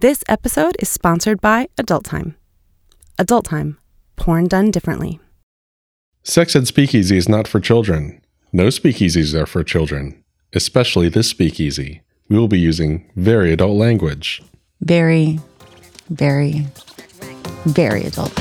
This episode is sponsored by Adult Time. Adult Time, porn done differently. Sex Ed Speakeasy is not for children. No speakeasies are for children, especially this speakeasy. We will be using very adult language. Very, very, very adult.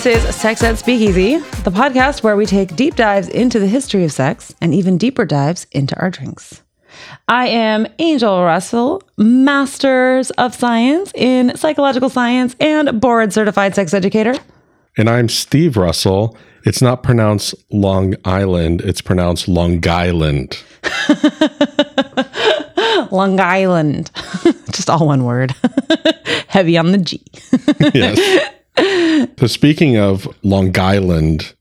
This is Sex Ed Speakeasy, the podcast where we take deep dives into the history of sex and even deeper dives into our drinks. I am Angel Russell, Masters of Science in Psychological Science and board certified sex educator. And I'm Steve Russell. It's not pronounced Long Island, it's pronounced Long Island. Long Island. Just all one word. Heavy on the G. yes. So, speaking of Long Island,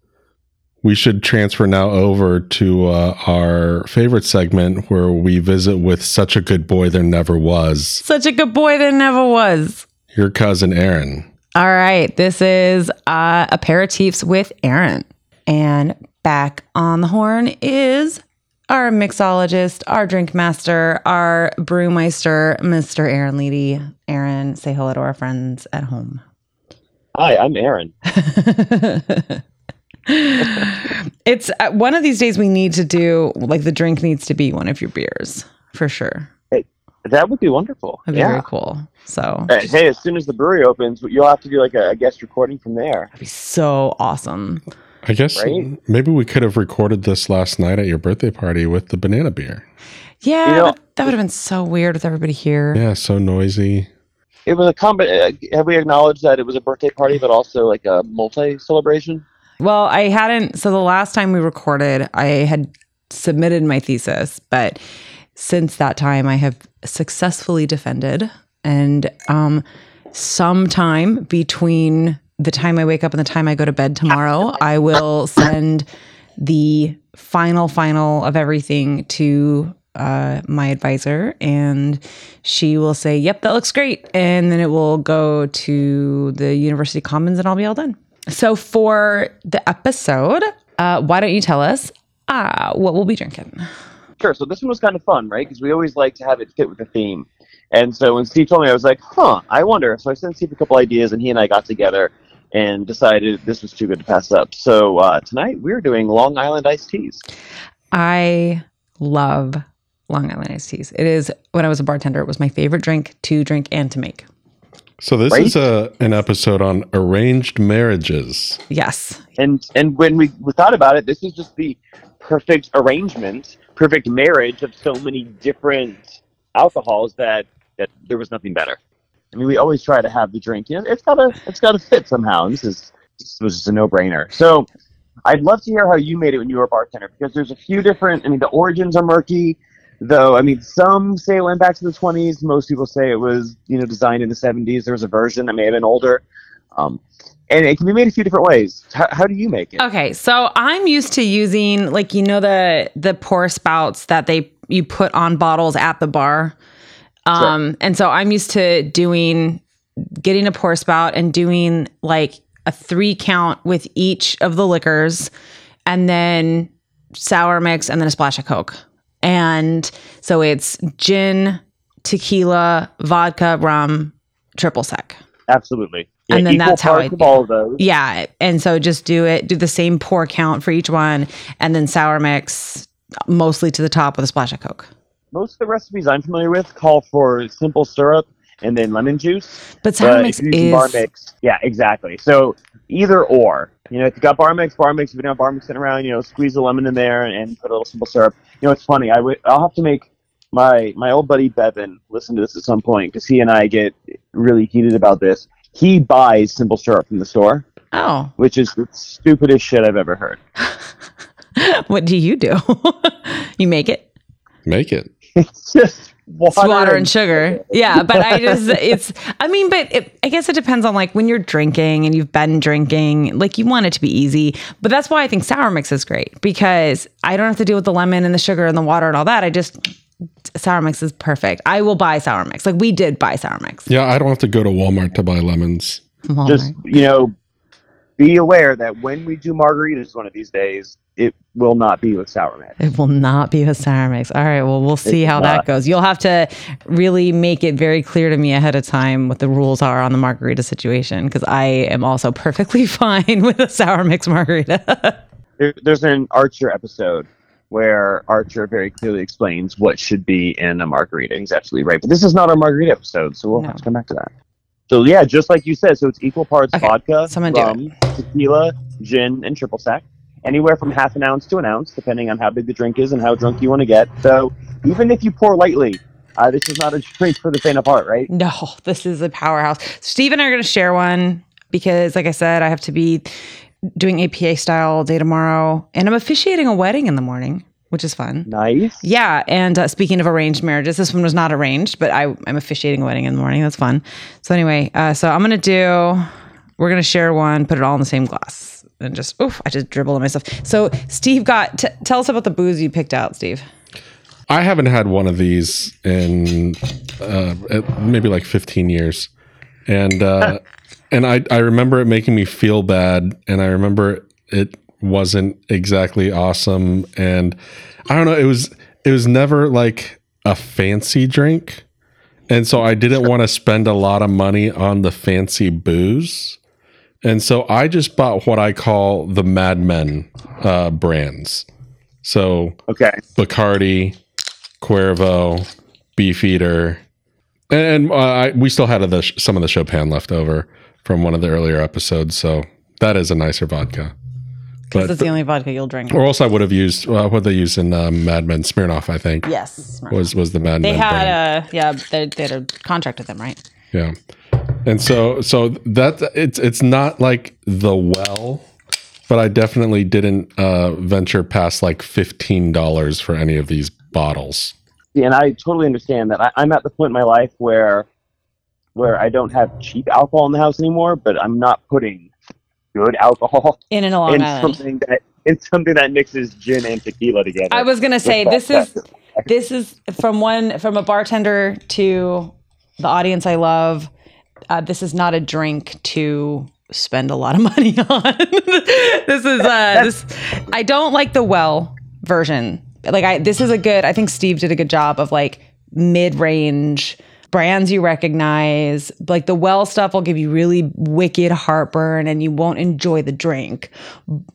we should transfer now over to uh, our favorite segment where we visit with such a good boy there never was, Such a good boy there never was. your cousin Aaron. All right, this is uh, aperitifs with Aaron, and back on the horn is our mixologist, our drink master, our brewmeister, Mr. Aaron Leedy. Aaron, say hello to our friends at home. Hi, I'm Aaron. It's uh, one of these days we need to do like the drink needs to be one of your beers for sure. That would be wonderful. That'd be yeah. very cool. So Uh, Hey, as soon as the brewery opens, you'll have to do like a, a guest recording from there. that'd be so awesome. I guess Right? maybe we could have recorded this last night at your birthday party with the banana beer. Yeah, You know- but that would have been so weird with everybody here. Yeah, so noisy. It was a comb. Uh, have we acknowledged that it was a birthday party, but also like a multi celebration? Well, I hadn't. So the last time we recorded, I had submitted my thesis, but since that time, I have successfully defended. And um, sometime between the time I wake up and the time I go to bed tomorrow, I will send the final, final of everything to uh, my advisor, and she will say, "Yep, that looks great," and then it will go to the University Commons, and I'll be all done. So for the episode, uh, why don't you tell us uh, what we'll be drinking? Sure. So this one was kind of fun, right? Because we always like to have it fit with the theme. And so when Steve told me, I was like, huh, I wonder. So I sent Steve a couple ideas, and he and I got together and decided this was too good to pass up. So uh, tonight we're doing Long Island iced teas. I love Long Island iced teas. It is when I was a bartender, it was my favorite drink to drink and to make. So this Right? is a an episode on arranged marriages. Yes, And and when we, we thought about it, this is just the perfect arrangement, perfect marriage of so many different alcohols that that there was nothing better. I mean, we always try to have the drink. You know, it's gotta it's gotta fit somehow. And this is this was just a no brainer. So I'd love to hear how you made it when you were a bartender because there's a few different. I mean, the origins are murky. Though I mean, some say it went back to the 20s. Most people say it was, you know, designed in the 70s. There was a version that may have been older, um, and it can be made a few different ways. How, how do you make it? Okay, so I'm used to using like you know the the pour spouts that they you put on bottles at the bar. Um and so I'm used to doing getting a pour spout and doing like a 3 count with each of the liquors and then sour mix and then a splash of coke. And so it's gin, tequila, vodka, rum, triple sec. Absolutely. And then that's how I of all of those. Yeah. And so just do it, do the same pour count for each one, and then sour mix mostly to the top with a splash of Coke. Most of the recipes I'm familiar with call for simple syrup and then lemon juice. But sour But mix if bar mix, yeah, exactly. So either or. You know, if you got bar mix, bar mix. If you don't have bar mix sitting around, you know, squeeze a lemon in there and, and put a little simple syrup. You know, it's funny. I would. I'll have to make my my old buddy Bevan listen to this at some point because he and I get really heated about this. He buys simple syrup from the store, oh, which is the stupidest shit I've ever heard. what do you do? you make it? Make it. It's just water, It's water and sugar. Yeah, but I just it's I mean, but it, I guess it depends on like when you're drinking and you've been drinking, like you want it to be easy. But that's why I think sour mix is great because I don't have to deal with the lemon and the sugar and the water and all that. I just sour mix is perfect. I will buy sour mix. Like we did buy sour mix. Yeah, I don't have to go to Walmart to buy lemons. Walmart. Just you know, be aware that when we do margaritas one of these days, it will not be with sour mix. It will not be with sour mix. All right. Well, we'll see It's how that goes. You'll have to really make it very clear to me ahead of time what the rules are on the margarita situation because I am also perfectly fine with a sour mix margarita. There, there's an Archer episode where Archer very clearly explains what should be in a margarita. He's absolutely right. But this is not our margarita episode, so we'll No. have to come back to that. So yeah, just like you said, so it's equal parts Okay, vodka, rum, tequila, gin, and triple sec. Anywhere from half an ounce to an ounce, depending on how big the drink is and how drunk you want to get. So even if you pour lightly, uh, this is not a drink for the faint of heart, right? no, this is a powerhouse. Steve and I are going to share one because, like I said, I have to be doing APA style all day tomorrow and I'm officiating a wedding in the morning, which is fun. Nice. Yeah, and uh, speaking of arranged marriages, this one was not arranged, but I, I'm officiating a wedding in the morning. That's fun. So anyway, uh, so I'm gonna do. We're gonna share one, put it all in the same glass, and just oof, I just dribbled on myself. So Steve got. T- tell us about the booze you picked out, Steve. I haven't had one of these in uh, maybe like 15 years, and uh, and I I remember it making me feel bad, and I remember it wasn't exactly awesome, and I don't know. It was it was never like a fancy drink, and so I didn't want to spend a lot of money on the fancy booze. And so I just bought what I call the Mad Men uh, brands. So Okay. Bacardi, Cuervo, Beefeater, and uh, I, we still had the, some of the Chopin left over from one of the earlier episodes. So that is a nicer vodka. Because it's the only vodka you'll drink. or else I would have used uh, what they used in um, Mad Men Smirnoff. I think yes, was was the Mad they Men. brand. had a yeah. They, they had a contract with them, right? Yeah. And so so that it's it's not like the well, but I definitely didn't uh venture past like $15 for any of these bottles. and I totally understand that. I, I'm at the point in my life where where I don't have cheap alcohol in the house anymore, but I'm not putting good alcohol In an Long in Island. something that in something that mixes gin and tequila together. I was gonna say this is this is from one from a bartender to the audience I love. Uh, this is not a drink to spend a lot of money on. this is uh, this. I don't like the well version. Like I, this is a good. I think Steve did a good job of like mid range brands you recognize. Like the well stuff will give you really wicked heartburn and you won't enjoy the drink.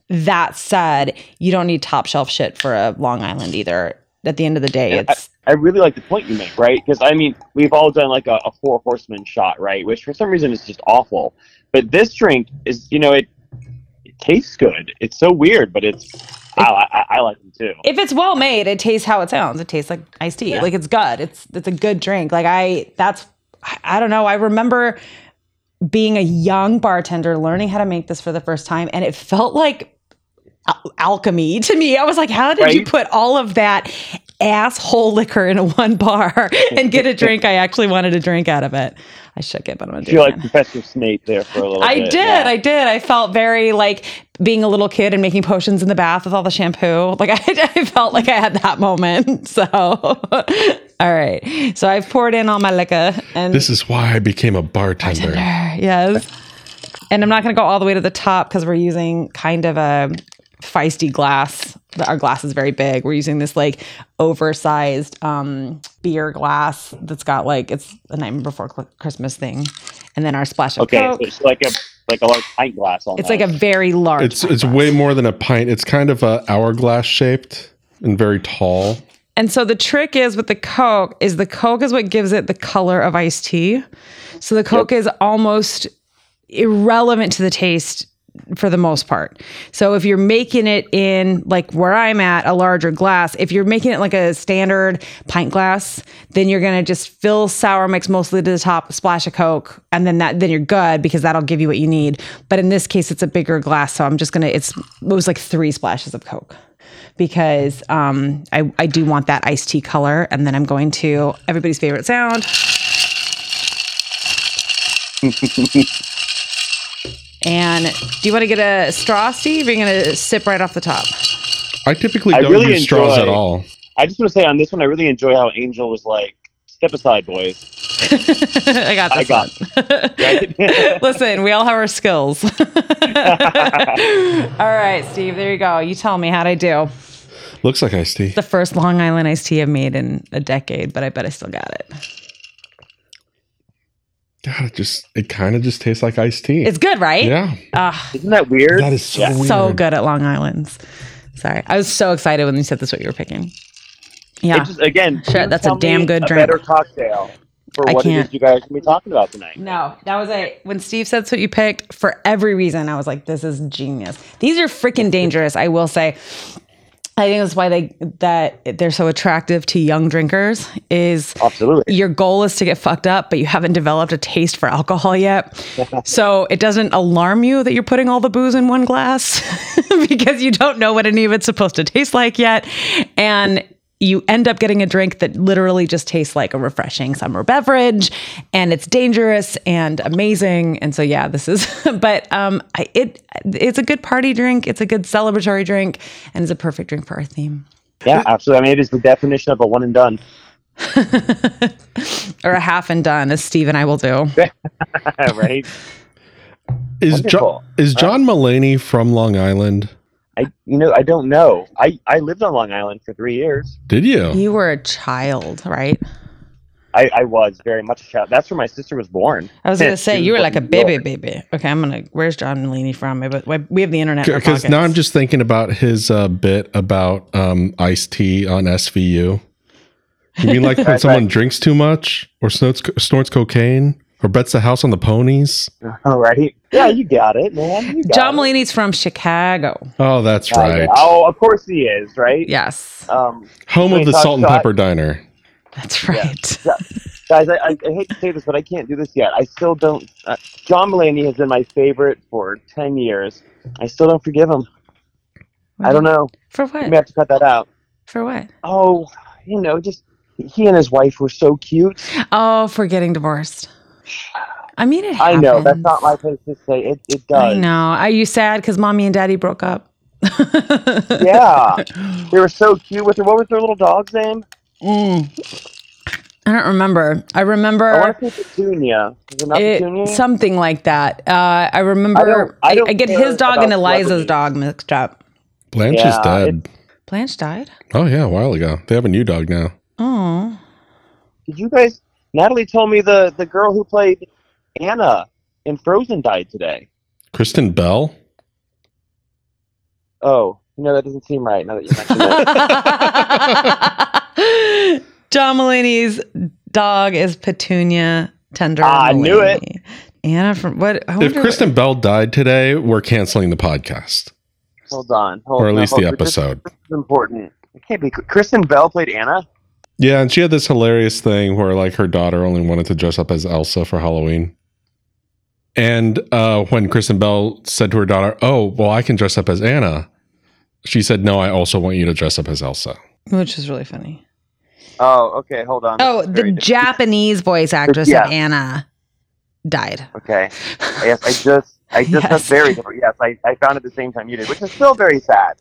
That said, you don't need top shelf shit for a Long Island either. At the end of the day, it's I really like the point you make, right? Because I mean, we've all done like a, a four horseman shot, right? Which for some reason is just awful. But this drink is, you know, it, it tastes good. It's so weird, but it's I, I, I like them too. if it's well made, it tastes how it sounds. It tastes like iced tea. Like it's good. It's it's a good drink. Like I that's I, don't know. I remember being a young bartender learning how to make this for the first time and it felt like al- alchemy to me. I was like, how did you put all of that asshole liquor in a one bar and get a drink I actually wanted to drink out of it? I shook it, but I'm gonna I do feel it like. Professor Snape there for a little while? I bit. did. yeah. I did. I felt very like being a little kid and making potions in the bath with all the shampoo. Like I, I felt like I had that moment. So, all right. So I've poured in all my liquor and This is why I became a bartender. yes. And I'm not going to go all the way to the top because we're using kind of a feisty glass. Our glass is very big. We're using this like oversized um, beer glass that's got like it's a night before Christmas thing, and then our splash of Okay, Coke. so it's like a like a large pint glass on It's like a very large. It's pint it's glass. way more than a pint. It's kind of a hourglass shaped and very tall. And so the trick is with the Coke is the Coke is what gives it the color of iced tea. So the Coke is almost irrelevant to the taste for the most part. So if you're making it in like where I'm at, a larger glass, if you're making it like a standard pint glass, then you're gonna just fill sour mix mostly to the top, splash of Coke, and then that then you're good because that'll give you what you need. But in this case, it's a bigger glass, so I'm just gonna it's it was like three splashes of Coke because um, I, I do want that iced tea color. And then I'm going to everybody's favorite sound. and do you want to get a straw, Steve? Or are you going to sip right off the top? I typically I don't really use straws enjoy- at all. I just want to say on this one, I really enjoy how Angel was like, "Step aside, boys." I got I got one. Listen, we all have our skills. all right, Steve, there you go. You tell me how'd I do. Looks like iced tea. The first Long Island iced tea I've made in a decade, but I bet I still got it. God, it just it kind of just tastes like iced tea. It's good, right? yeah, Ah, Isn't that weird? that is so Yeah. weird. so good at Long Island's. Sorry. I was so excited when you said this is what you were picking. Yeah. It just again, Sure, that's a damn good a drink. Better cocktail for I what it can't. is you guys are be talking about tonight. No, that was a when Steve said that's what you picked for every reason. I was like, this is genius. These are freaking dangerous. I will say. I think that's why they that they're so attractive to young drinkers. Is Absolutely. your goal is to get fucked up, but you haven't developed a taste for alcohol yet. so it doesn't alarm you that you're putting all the booze in one glass because you don't know what any of it's supposed to taste like yet. And you end up getting a drink that literally just tastes like a refreshing summer beverage and it's dangerous and amazing and so yeah this is but um I, it it's a good party drink it's a good celebratory drink and it's a perfect drink for our theme Yeah, absolutely. I mean, it is the definition of a one and done. or a half and done as steve and i will do right? Is John Wonderful. is John Mulaney from Long Island? I, you know, I don't know. I, I lived on Long Island for three years. Did you? You were a child, right? I, I was very much a child. That's where my sister was born. I was gonna say you were like a born in New baby, York. baby. Okay, I'm gonna. Where's John Mulaney from? Maybe- We have the internet. Because now I'm just thinking about his uh, bit about um, iced tea on SVU. You mean like when someone drinks too much or snorts, snorts cocaine or bets the house on the ponies? Oh, right. Yeah, you got it, man. Got John it. Mulaney's from Chicago. Oh, that's Oh, right. yeah. Oh, of course he is, right? Yes, Um, Home of the Salt and. Pepper Diner. that's right. guys, I, I, I hate to say this, but I can't do this yet. I still don't. Uh, John Mulaney has been my favorite for 10 years. I still don't forgive him. I don't know. For what? We may have to cut that out. For what? Oh, you know, just he and his wife were so cute. Oh, for getting divorced. I mean, it. I know. That's not my place to say. It, it I does. know. Are you sad because mommy and daddy broke up? Yeah. they were so cute with her. What was their little dog's name? Mm. I don't remember. I remember. I want to say Petunia. Is it not It- Petunia? something like that. Uh, I remember. I don't- I I, don't I get his dog and Eliza's dog mixed up. Blanche is dead. Blanche died. Oh, yeah, a while ago. They have a new dog now. Oh, Did you guys? Natalie told me the the girl who played Anna in Frozen died today. Kristen Bell? Oh, no, that doesn't seem right. Now that you mention it. John Mulaney's dog is Petunia Tender. Ah, I knew it. Anna from what? I If wonder- Kristen Bell died today, we're canceling the podcast hold on, hold or at on, least hold the on. This- episode. This is important. It can't be. Kristen Bell played Anna. Yeah, and she had this hilarious thing where like her daughter only wanted to dress up as Elsa for Halloween. And uh, when Kristen Bell said to her daughter, "Oh, well, I can dress up as Anna," she said, "No, I also want you to dress up as Elsa." which is really funny. Oh, okay. Hold on. Oh, This is very the different. Japanese voice actress Yes. of Anna died. Okay. Yes, I just, I just, Yes. that's very different. Yes, I, I found it the same time you did, which is still very sad.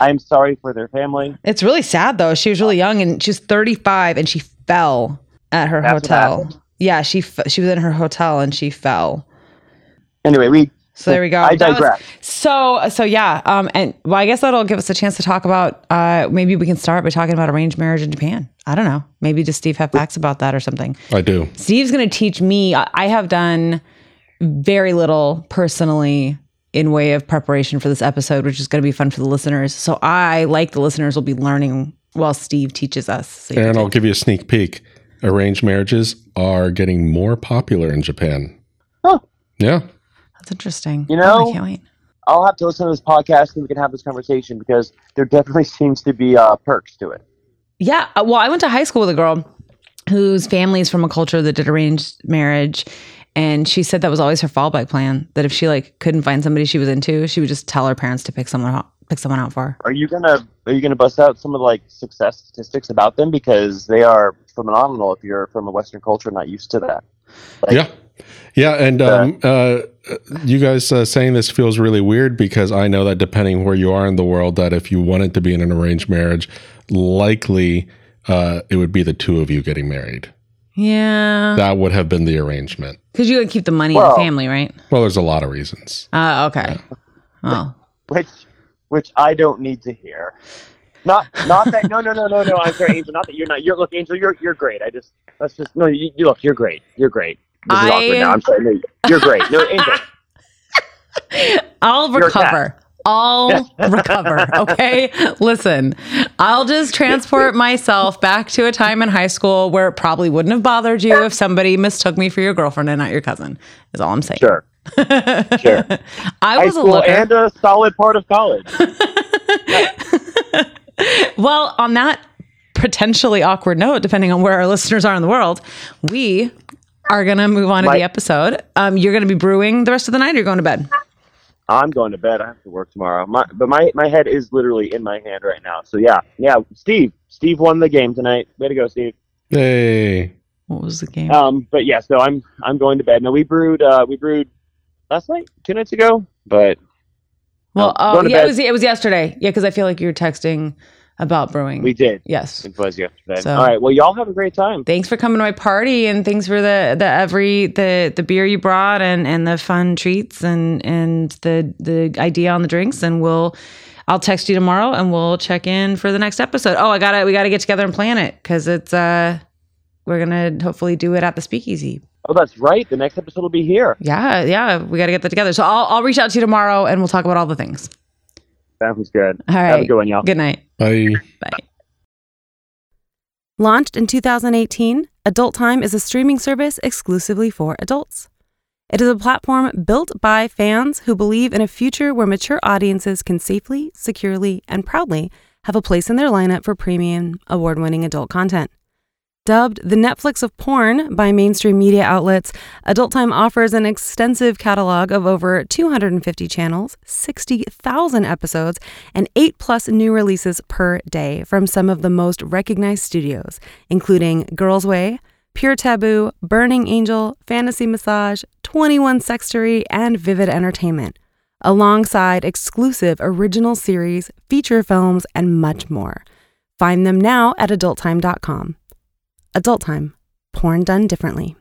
I'm sorry for their family. It's really sad though. She was really young and she was 35 and she fell at her That's hotel. Yeah, she f- she was in her hotel and she fell. Anyway, we. So there we go. I That was- digress. so so yeah, um, and well, I guess that'll give us a chance to talk about. Uh, maybe we can start by talking about arranged marriage in Japan. I don't know. Maybe does Steve have facts about that or something? I do. Steve's going to teach me. I I have done very little personally in way of preparation for this episode, which is going to be fun for the listeners. So I, like the listeners, will be learning while Steve teaches us. So you Aaron, can I'll give you a sneak peek. Arranged marriages are getting more popular in Japan. Oh. Yeah. That's interesting. You Oh, know- I can't wait. I'll have to listen to this podcast and we can have this conversation because there definitely seems to be uh, perks to it. Yeah. uh, Well, I went to high school with a girl whose family is from a culture that did arranged marriage. And she said that was always her fallback plan. That if she like couldn't find somebody she was into, she would just tell her parents to pick someone out, pick someone out for. her. Are you gonna Are you gonna bust out some of the like success statistics about them because they are phenomenal if you're from a Western culture not used to that. Like, Yeah. Yeah. And um, uh, you guys uh, saying this feels really weird because I know that depending where you are in the world, that if you wanted to be in an arranged marriage, likely uh, it would be the two of you getting married. Yeah. That would have been the arrangement. Because you would keep the money in the family, right? Well, there's a lot of reasons. Uh, okay. Oh. which which I don't need to hear. Not not that no no no no no I'm sorry Angel not that you're not you're look Angel you're you're great I just let's just no you, you look you're great you're great this is I- awkward now I'm sorry no, you're great no Angel I'll You're recover. I'll recover. Okay. Listen, I'll just transport myself back to a time in high school where it probably wouldn't have bothered you if somebody mistook me for your girlfriend and not your cousin, is all I'm saying. sure sure I was a looker. and a solid part of college well, on that potentially awkward note, depending on where our listeners are in the world, we are going to move on to My- the episode. Um, you're going to be brewing the rest of the night or you're going to bed? I'm going to bed. I have to work tomorrow. My, but my my head is literally in my hand right now. So yeah. Yeah Steve. Steve won the game tonight. Way to go Steve. Hey, What was the game? um but yeah so I'm I'm going to bed. No we brewed uh we brewed last night? Two nights ago? But well, I'm oh, going yeah, it was, it was yesterday. Yeah, because I feel like you were texting about brewing. we did yes. It was yesterday. So- All right. Well, y'all have a great time. Thanks for coming to my party and thanks for the the every the the beer you brought and and the fun treats and and the the idea on the drinks and we'll I'll text you tomorrow and we'll check in for the next episode. Oh, I got to we got to get together and plan it cuz it's uh we're going to hopefully do it at the speakeasy. Oh, that's right. The next episode will be here. Yeah, yeah, we got to get that together. So I'll I'll reach out to you tomorrow and we'll talk about all the things. Sounds good. All right. Have a good one, y'all. Good night. bye. Bye. Launched in 2018, Adult Time is a streaming service exclusively for adults. It is a platform built by fans who believe in a future where mature audiences can safely, securely, and proudly have a place in their lineup for premium, award winning adult content. Dubbed the Netflix of porn by mainstream media outlets, Adult Time offers an extensive catalog of over 250 channels, 60,000 episodes, and 8 plus new releases per day from some of the most recognized studios, including Girls Way, Pure Taboo, Burning Angel, Fantasy Massage, 21 Sextury, and Vivid Entertainment, alongside exclusive original series, feature films, and much more. Find them now at adulttime.com. Adult Time, porn done differently.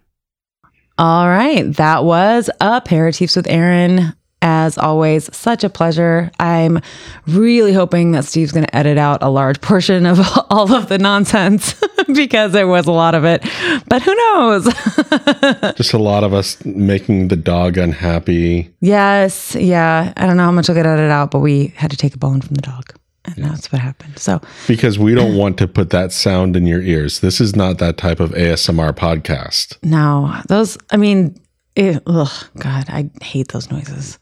All right. That was Aperitifs with Aaron. As always, such a pleasure. I'm really hoping that Steve's going to edit out a large portion of all of the nonsense because there was a lot of it. But who knows? Just a lot of us making the dog unhappy. yes. Yeah. I don't know how much will get edited out, but we had to take a bone from the dog. And that's what happened. So, Because we don't want to put that sound in your ears. This is not that type of ASMR podcast. no, those, I mean, it, ugh, God, I hate those noises.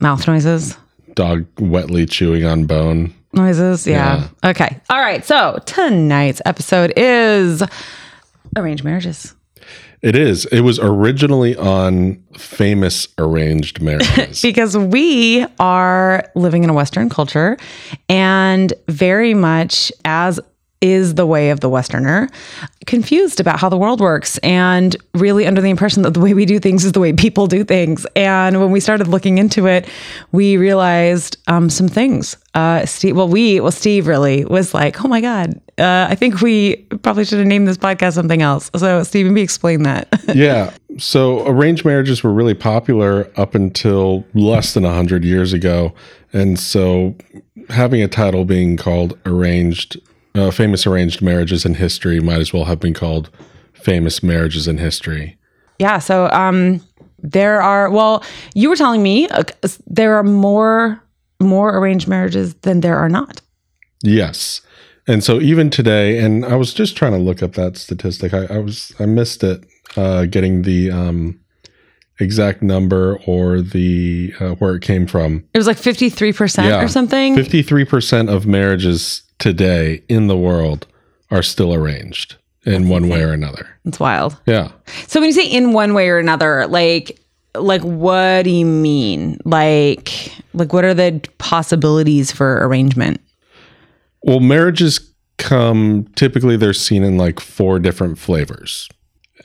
Mouth noises. Dog wetly chewing on bone. noises. Yeah. Okay. All right. So tonight's episode is arranged marriages. It is. It was originally on famous arranged marriages. Because we are living in a Western culture and very much as is the way of the Westerner, confused about how the world works and really under the impression that the way we do things is the way people do things. And when we started looking into it, we realized um, some things. Uh, Steve, well, we, well, Steve really was like, oh my God, uh, I think we probably should have named this podcast something else. So, Steve, maybe explain that. yeah. So arranged marriages were really popular up until less than 100 years ago. And so having a title being called arranged, uh, famous arranged marriages in history might as well have been called famous marriages in history. Yeah. So um, there are. Well, you were telling me uh, there are more more arranged marriages than there are not. Yes. And so even today, and I was just trying to look up that statistic. I, I was I missed it, uh, getting the um, exact number or the uh, where it came from. It was like fifty three percent Yeah. or something. Fifty three percent of marriages today in the world are still arranged in one way or another. It's wild. Yeah. So when you say in one way or another, like like what do you mean? Like like what are the possibilities for arrangement? Well, marriages come typically they're seen in like four different flavors,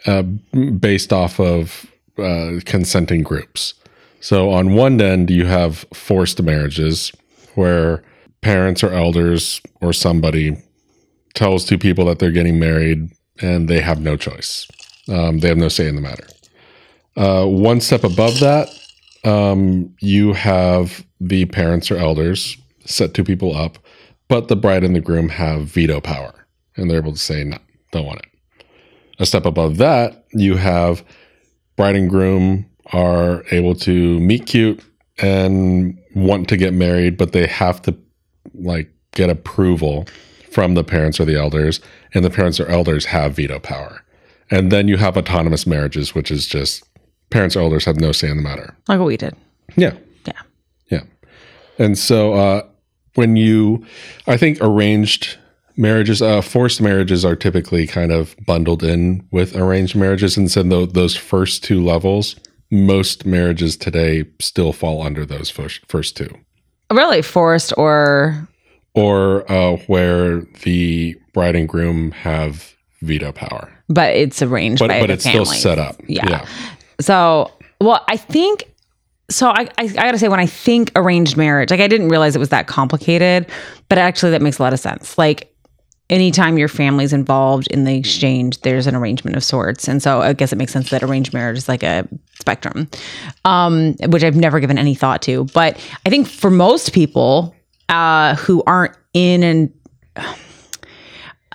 uh, based off of uh, consenting groups. So on one end, you have forced marriages where parents or elders or somebody tells two people that they're getting married and they have no choice. Um, they have no say in the matter. Uh, one step above that, um, you have the parents or elders set two people up, but the bride and the groom have veto power and they're able to say, no, don't want it. A step above that, you have bride and groom are able to meet cute and want to get married, but they have to like get approval from the parents or the elders, and the parents or elders have veto power. And then you have autonomous marriages, which is just parents or elders have no say in the matter. Like what we did. Yeah. Yeah. Yeah. And so uh, when you, I think arranged marriages, uh, forced marriages are typically kind of bundled in with arranged marriages. And so tho- those first two levels, most marriages today still fall under those first, first two. Really forced or Or uh, where the bride and groom have veto power. but it's arranged But, by but it's still set up. Yeah. So, well, I think so. I, I, I gotta say, when I think arranged marriage, like I didn't realize it was that complicated, but actually, that makes a lot of sense. Like, anytime your family's involved in the exchange, there's an arrangement of sorts. And so I guess it makes sense that arranged marriage is like a spectrum, um, which I've never given any thought to. But I think for most people uh, who aren't in and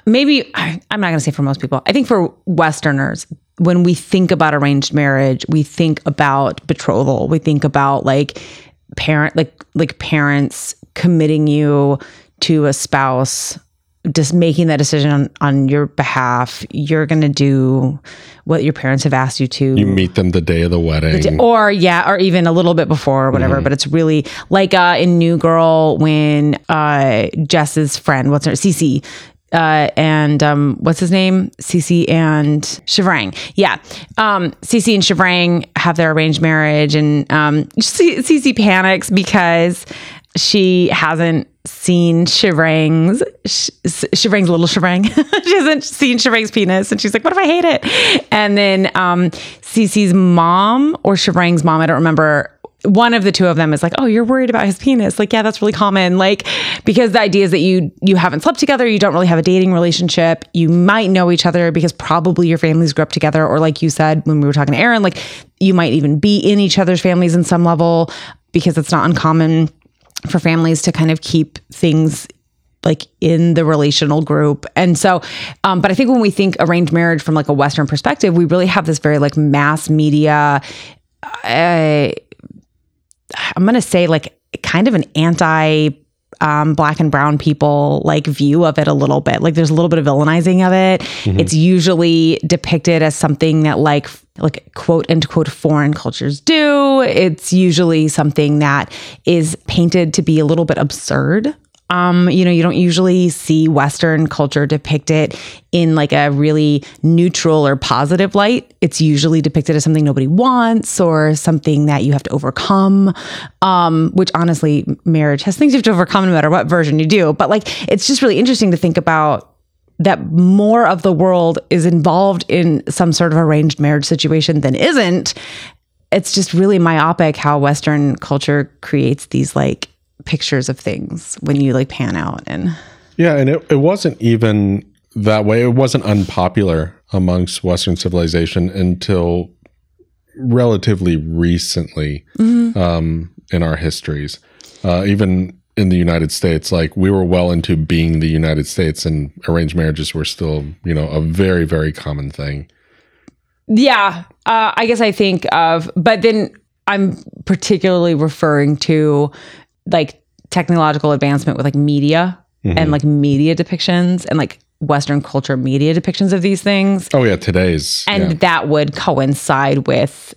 maybe I- I'm not going to say for most people. I think for Westerners, when we think about arranged marriage, we think about betrothal. We think about like parent, like like parents committing you to a spouse, just making that decision on, on your behalf. You're going to do what your parents have asked you to You meet them the day of the wedding. or yeah or even a little bit before or whatever but it's really like uh in new girl when uh jess's friend what's her Cece uh, and um, what's his name? Cece and Shivrang. Yeah. Um, Cece and Shivrang have their arranged marriage, and um, Cece panics because she hasn't seen Shivrang's Sh- little Shivrang. she hasn't seen Shivrang's penis, and she's like, "What if I hate it?" And then um, Cece's mom or Shivrang's mom, I don't remember. One of the two of them is like, "Oh, you're worried about his penis." Like, yeah, that's really common. Like, because the idea is that you you haven't slept together, you don't really have a dating relationship. You might know each other because probably your families grew up together, or like you said when we were talking to Aaron, like you might even be in each other's families in some level because it's not uncommon for families to kind of keep things like in the relational group. And so, um, but I think when we think arranged marriage from like a Western perspective, we really have this very like mass media, uh, I'm going to say like kind of an anti um, black and brown people like view of it a little bit. Like there's a little bit of villainizing of it. It's usually depicted as something that like like quote unquote foreign cultures do. It's usually something that is painted to be a little bit absurd. Um, you know, you don't usually see Western culture depicted in like a really neutral or positive light. It's usually depicted as something nobody wants or something that you have to overcome. Um, which honestly, marriage has things you have to overcome no matter what version you do. But like, it's just really interesting to think about that more of the world is involved in some sort of arranged marriage situation than isn't. It's just really myopic how Western culture creates these like pictures of things when you like pan out and Yeah, and it, it wasn't even that way. It wasn't unpopular amongst Western civilization until relatively recently um, in our histories. Uh, even in the United States, like we were well into being the United States, and arranged marriages were still, you know, a very, very common thing. yeah uh, i guess i think of but then i'm particularly referring to like technological advancement with like media and like media depictions and like western culture media depictions of these things. Oh yeah, today's and yeah. that would coincide with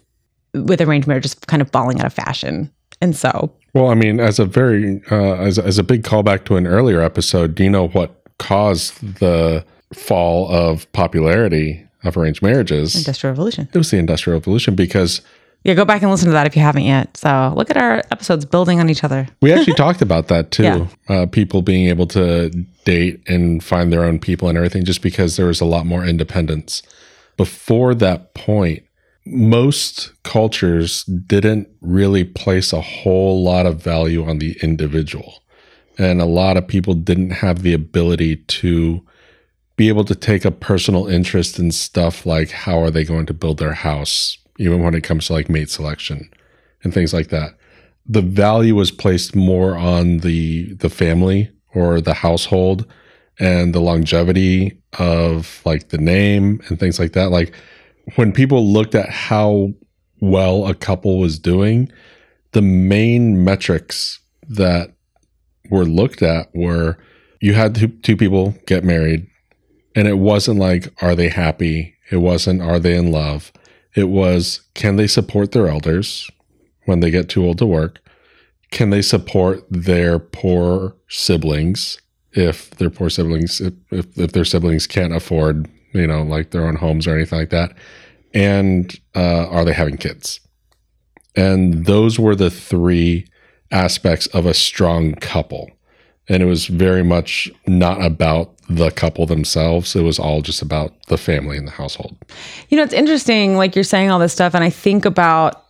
with arranged marriage just kind of falling out of fashion. And so. Well, I mean, as a very uh, as as a big callback to an earlier episode, do you know what caused the fall of popularity of arranged marriages? industrial revolution. It was the Industrial Revolution because yeah go back and listen to that if you haven't yet so look at our episodes building on each other we actually talked about that too. Yeah. Uh, people being able to date and find their own people and everything, just because there was a lot more independence. Before that point, most cultures didn't really place a whole lot of value on the individual. and a lot of people didn't have the ability to be able to take a personal interest in stuff like how are they going to build their house, even when it comes to like mate selection and things like that. The value was placed more on the the family or the household and the longevity of like the name and things like that. Like when people looked at how well a couple was doing, the main metrics that were looked at were you had two, two people get married and it wasn't like are they happy it wasn't are they in love it was can they support their elders when they get too old to work? Can they support their poor siblings if their poor siblings if, if, if their siblings can't afford you know like their own homes or anything like that? And uh, are they having kids? And those were the three aspects of a strong couple. And it was very much not about the couple themselves. It was all just about the family and the household. You know, it's interesting, like you're saying all this stuff, and I think about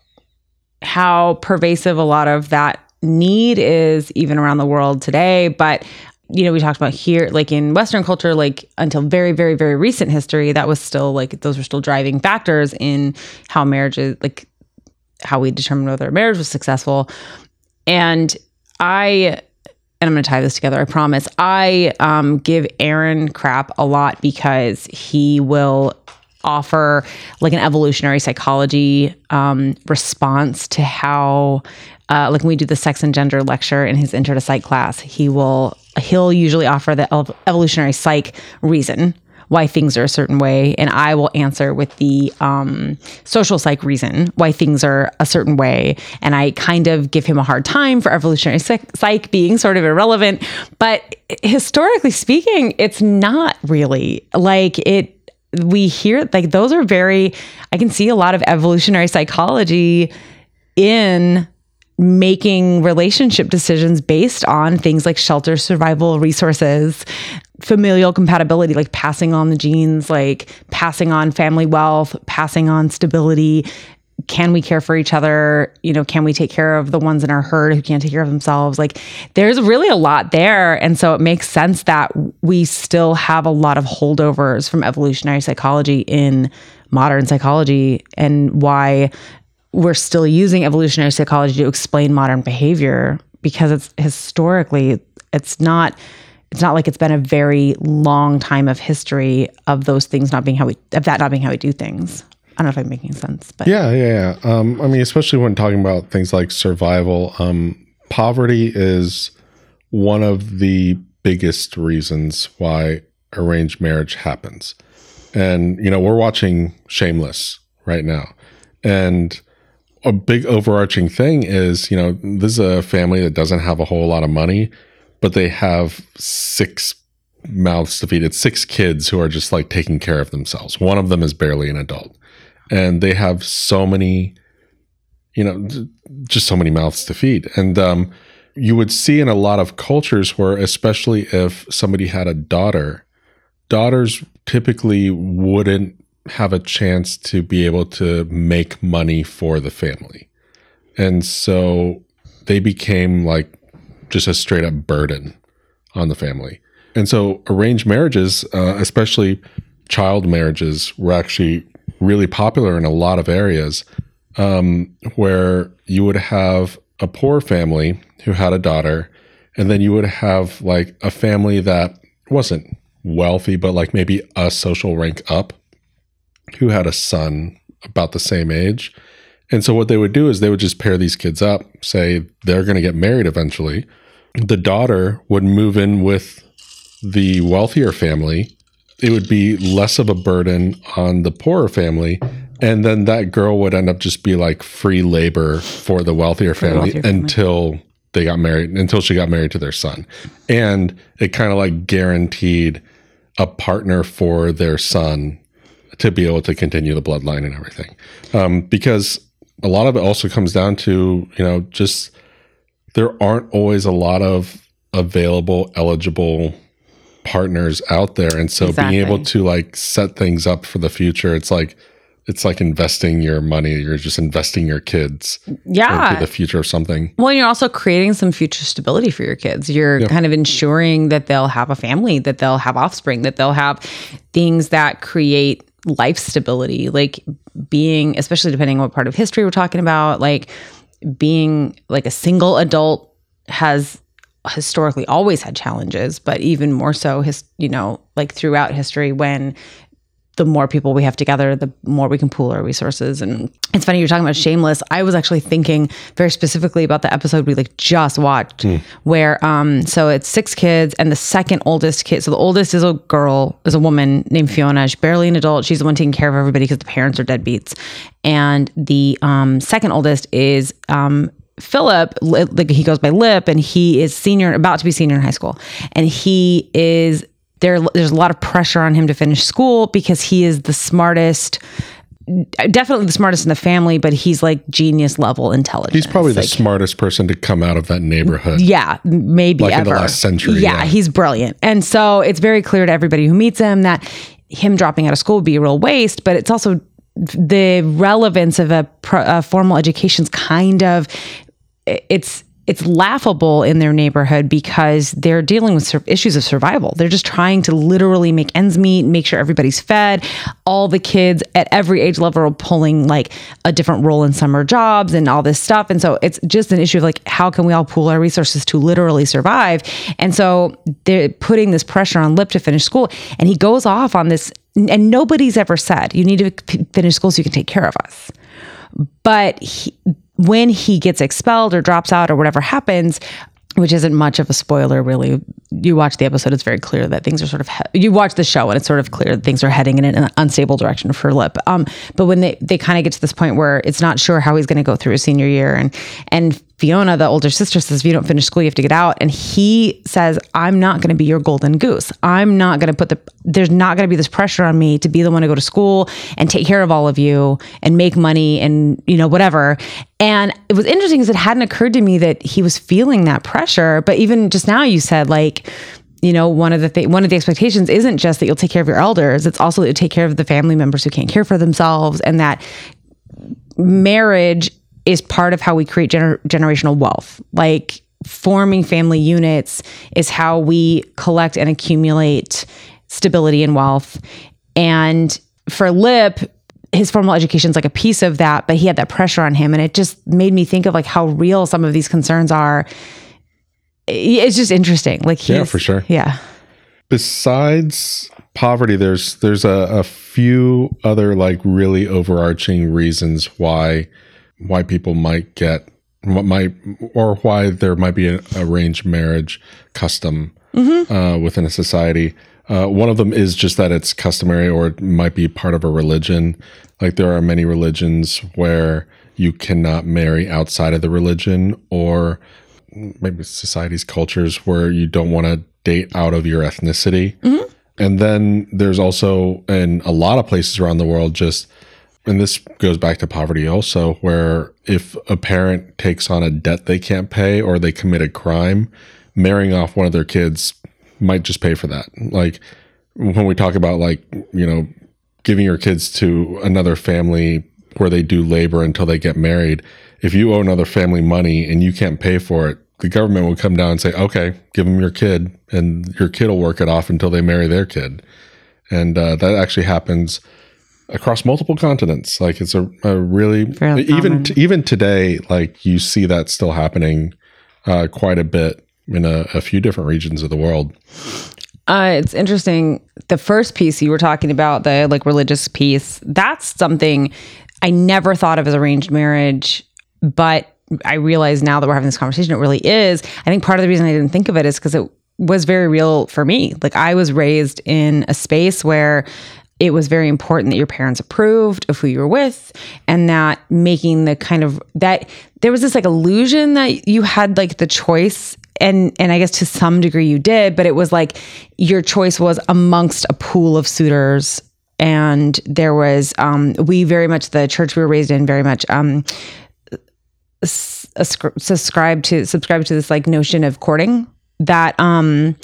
how pervasive a lot of that need is even around the world today. But you know, we talked about here, like in Western culture, like until very, very, very recent history, that was still like those were still driving factors in how marriages, like how we determine whether a marriage was successful. And I, and I'm going to tie this together, I promise. I um, give Aaron crap a lot because he will offer like an evolutionary psychology um, response to how uh, like when we do the sex and gender lecture in his intro to psych class he will he'll usually offer the evolutionary psych reason why things are a certain way, and I will answer with the um, social psych reason why things are a certain way. And I kind of give him a hard time for evolutionary psych being sort of irrelevant. But historically speaking, it's not really like it. We hear like those are very, I can see a lot of evolutionary psychology in making relationship decisions based on things like shelter, survival, resources, familial compatibility, like passing on the genes, like passing on family wealth, passing on stability. Can we care for each other? You know, can we take care of the ones in our herd who can't take care of themselves? Like, there's really a lot there. And so it makes sense that we still have a lot of holdovers from evolutionary psychology in modern psychology and why we're still using evolutionary psychology to explain modern behavior because it's historically, it's not it's not like it's been a very long time of history of those things not being how we of that not being how we do things. I don't know if I'm making sense, but yeah, yeah, yeah. Um, I mean, especially when talking about things like survival, um, poverty is one of the biggest reasons why arranged marriage happens. And you know, we're watching Shameless right now, and a big overarching thing is, you know, this is a family that doesn't have a whole lot of money but they have six mouths to feed. It's six kids who are just like taking care of themselves. One of them is barely an adult. And they have so many, you know, just so many mouths to feed. And um, you would see in a lot of cultures where, especially if somebody had a daughter, daughters typically wouldn't have a chance to be able to make money for the family. And so they became like just a straight up burden on the family. And so arranged marriages, uh, especially child marriages, were actually really popular in a lot of areas um, where you would have a poor family who had a daughter, and then you would have like a family that wasn't wealthy, but like maybe a social rank up who had a son about the same age. And so what they would do is they would just pair these kids up, say they're going to get married eventually. The daughter would move in with the wealthier family. It would be less of a burden on the poorer family. And then that girl would end up just be like free labor for the wealthier family, the wealthier until family. they got married, until she got married to their son. And it kind of like guaranteed a partner for their son to be able to continue the bloodline and everything. Um, because a lot of it also comes down to you know just there aren't always a lot of available eligible partners out there and so exactly. being able to like set things up for the future it's like it's like investing your money. You're just investing your kids yeah into the future of something. Well, you're also creating some future stability for your kids. You're Yeah. kind of ensuring that they'll have a family, that they'll have offspring, that they'll have things that create life stability, like being, especially depending on what part of history we're talking about, like being like a single adult has historically always had challenges, but even more so, his, you know, like throughout history when the more people we have together, the more we can pool our resources. And it's funny you're talking about Shameless. I was actually thinking very specifically about the episode we like just watched, where um, so it's six kids, and the second oldest kid. So the oldest is a girl, is a woman named Fiona. She's barely an adult. She's the one taking care of everybody because the parents are deadbeats. And the um, second oldest is um, Philip, like he goes by Lip, and he is senior, about to be senior in high school, and he is there. There's a lot of pressure on him to finish school because he is the smartest, definitely the smartest in the family, but he's like genius level intelligence. He's probably the Like, smartest person to come out of that neighborhood. yeah, maybe Like in ever. the last century, Yeah, yeah. he's brilliant, and so it's very clear to everybody who meets him that him dropping out of school would be a real waste. But it's also the relevance of a, pro, a formal education's kind of it's it's laughable in their neighborhood because they're dealing with sur- issues of survival. They're just trying to literally make ends meet, make sure everybody's fed. All the kids at every age level are pulling like a different role in summer jobs and all this stuff. And so it's just an issue of like, how can we all pool our resources to literally survive? And so they're putting this pressure on Lip to finish school. And he goes off on this, and nobody's ever said, you need to finish school so you can take care of us but he, when he gets expelled or drops out or whatever happens which isn't much of a spoiler really you watch the episode it's very clear that things are sort of he- you watch the show and it's sort of clear that things are heading in an unstable direction for lip. Um, but when they, they kind of get to this point where it's not sure how he's going to go through his senior year and and fiona the older sister says if you don't finish school you have to get out. And he says i'm not going to be your golden goose. I'm not going to put the there's not going to be this pressure on me to be the one to go to school and take care of all of you and make money and you know whatever. And it was interesting because it hadn't occurred to me that he was feeling that pressure but even just now you said like you know one of the th- one of the expectations isn't just that you'll take care of your elders it's also that you take care of the family members who can't care for themselves and that marriage is part of how we create gener- generational wealth. Like forming family units is how we collect and accumulate stability and wealth. And for Lip, his formal education is like a piece of that, but he had that pressure on him. And it just made me think of like how real some of these concerns are. It's just interesting. Like, Yeah, for sure. Yeah. Besides poverty, there's there's a, a few other like really overarching reasons why why people might get what might or why there might be an arranged marriage custom uh, within a society. Uh, one of them is just that it's customary or it might be part of a religion. Like there are many religions where you cannot marry outside of the religion or maybe societies, cultures where you don't want to date out of your ethnicity. Mm-hmm. And then there's also in a lot of places around the world, just, and this goes back to poverty also, where if a parent takes on a debt they can't pay or they commit a crime, marrying off one of their kids might just pay for that. Like when we talk about like, you know, giving your kids to another family where they do labor until they get married, if you owe another family money and you can't pay for it, the government will come down and say, okay, give them your kid, and your kid will work it off until they marry their kid. And uh, that actually happens across multiple continents. Like it's a, a really even common. even today, like you see that still happening uh, quite a bit in a, a few different regions of the world. Uh, it's interesting. The first piece you were talking about, the like religious piece, that's something I never thought of as arranged marriage, but I realize now that we're having this conversation, it really is. I think part of the reason I didn't think of it is because it was very real for me. Like I was raised in a space where it was very important that your parents approved of who you were with and that making the kind of that there was this like illusion that you had like the choice and and I guess to some degree you did, but it was like your choice was amongst a pool of suitors and there was um we very much the church we were raised in very much um subscribe to subscribe to this like notion of courting that um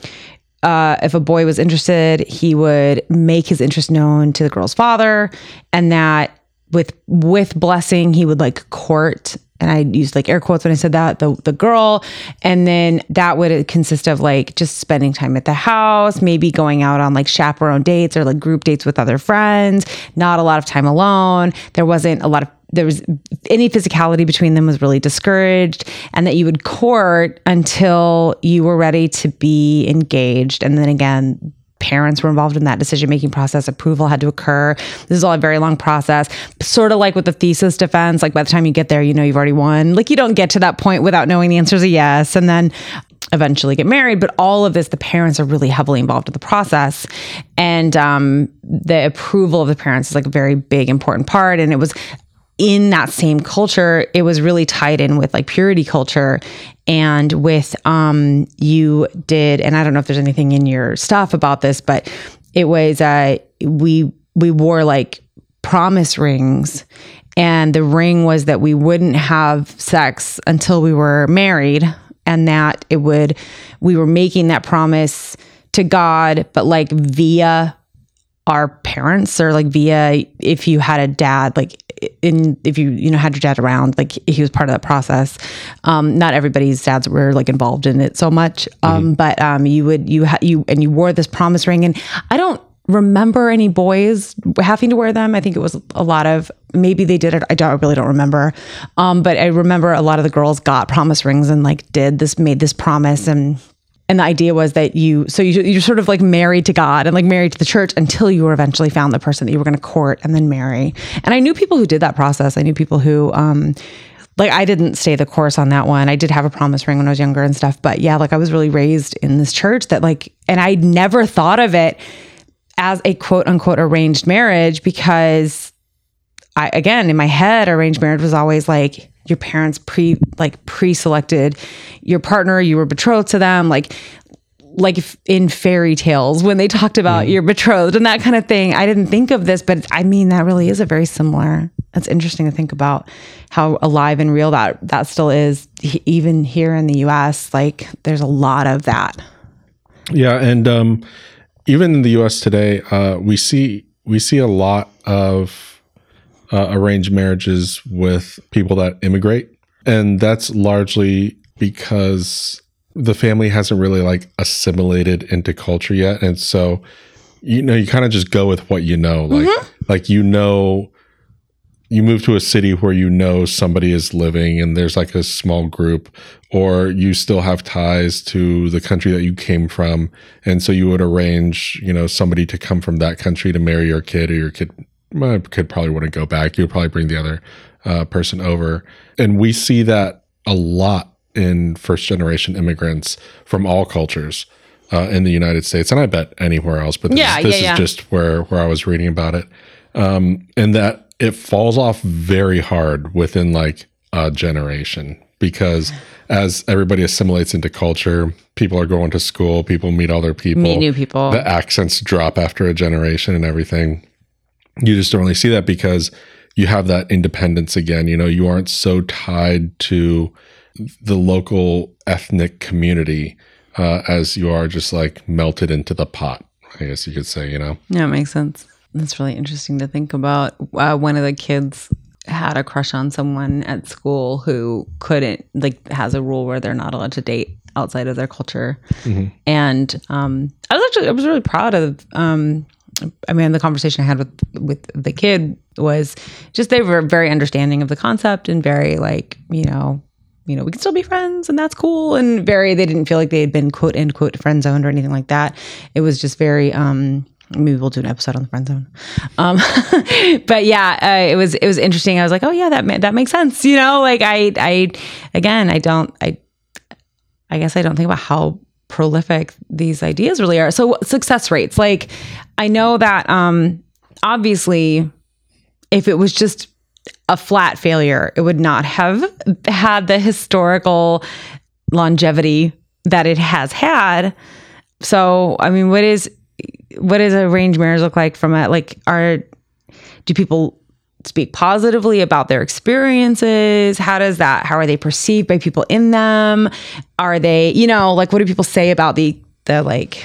uh, if a boy was interested, he would make his interest known to the girl's father, and that with with blessing he would like court and I used like air quotes when I said that the the girl, and then that would consist of like just spending time at the house, maybe going out on like chaperone dates or like group dates with other friends. Not a lot of time alone. There wasn't a lot of there was any physicality between them was really discouraged and that you would court until you were ready to be engaged and then again parents were involved in that decision making process. Approval had to occur. This is all a very long process, sort of like with the thesis defense. Like by the time you get there, you know you've already won. Like you don't get to that point without knowing the answer is a yes, and then eventually get married. But all of this, the parents are really heavily involved in the process, and um, the approval of the parents is like a very big important part. And it was in that same culture, it was really tied in with like purity culture and with um you did and I don't know if there's anything in your stuff about this, but it was uh we we wore like promise rings. And the ring was that we wouldn't have sex until we were married and that it would we were making that promise to God but like via our parents or like via if you had a dad like in if you you know had your dad around like he was part of that process. Um not everybody's dads were like involved in it so much. Um mm-hmm. but um you would you ha- you and you wore this promise ring. And i don't remember any boys having to wear them. I think it was a lot of maybe they did it i don't I really don't remember. Um but i remember a lot of the girls got promise rings and like did this made this promise. And and the idea was that you so you, you're sort of like married to god and like married to the church until you were eventually found the person that you were going to court and then marry. And i knew people who did that process. I knew people who um like i didn't stay the course on that one. I did have a promise ring when i was younger and stuff but yeah like i was really raised in this church that like and i never thought of it as a quote unquote arranged marriage because i again in my head arranged marriage was always like your parents pre like pre-selected your partner you were betrothed to them like like in fairy tales when they talked about mm. your betrothed and that kind of thing i didn't think of this but i mean that really is a very similar that's interesting to think about how alive and real that that still is even here in the us like there's a lot of that yeah and um even in the us today uh we see we see a lot of uh, arranged marriages with people that immigrate. And that's largely because the family hasn't really like assimilated into culture yet. And so, you know, you kind of just go with what you know. Like, mm-hmm. like, you know, you move to a city where you know somebody is living and there's like a small group, or you still have ties to the country that you came from. And so you would arrange, you know, somebody to come from that country to marry your kid or your kid my kid probably wouldn't go back. You would probably bring the other uh, person over. And we see that a lot in first generation immigrants from all cultures uh, in the United States. And I bet anywhere else, but this, yeah, this yeah, is yeah. just where, where I was reading about it. Um, and that it falls off very hard within like a generation because as everybody assimilates into culture, people are going to school, people meet other people, meet new people. The accents drop after a generation and everything you just don't really see that because you have that independence again. You know, you aren't so tied to the local ethnic community uh, as you are just like melted into the pot. I guess you could say, you know. Yeah, it makes sense. That's really interesting to think about. Uh, one of the kids had a crush on someone at school who couldn't like has a rule where they're not allowed to date outside of their culture. Mm-hmm. And um, I was actually I was really proud of um, I mean, the conversation I had with with the kid was just they were very understanding of the concept and very like you know you know we can still be friends and that's cool and very they didn't feel like they had been quote unquote friend zoned or anything like that. It was just very um maybe we'll do an episode on the friend zone. Um, but yeah, uh, it was it was interesting. I was like, oh yeah, that that makes sense. You know, like I I again I don't I I guess I don't think about how prolific these ideas really are. So success rates, like I know that um obviously if it was just a flat failure, it would not have had the historical longevity that it has had. So, I mean, what is what does arranged marriage look like from a like are do people speak positively about their experiences? How does that, how are they perceived by people in them? Are they, you know, like what do people say about the, the like,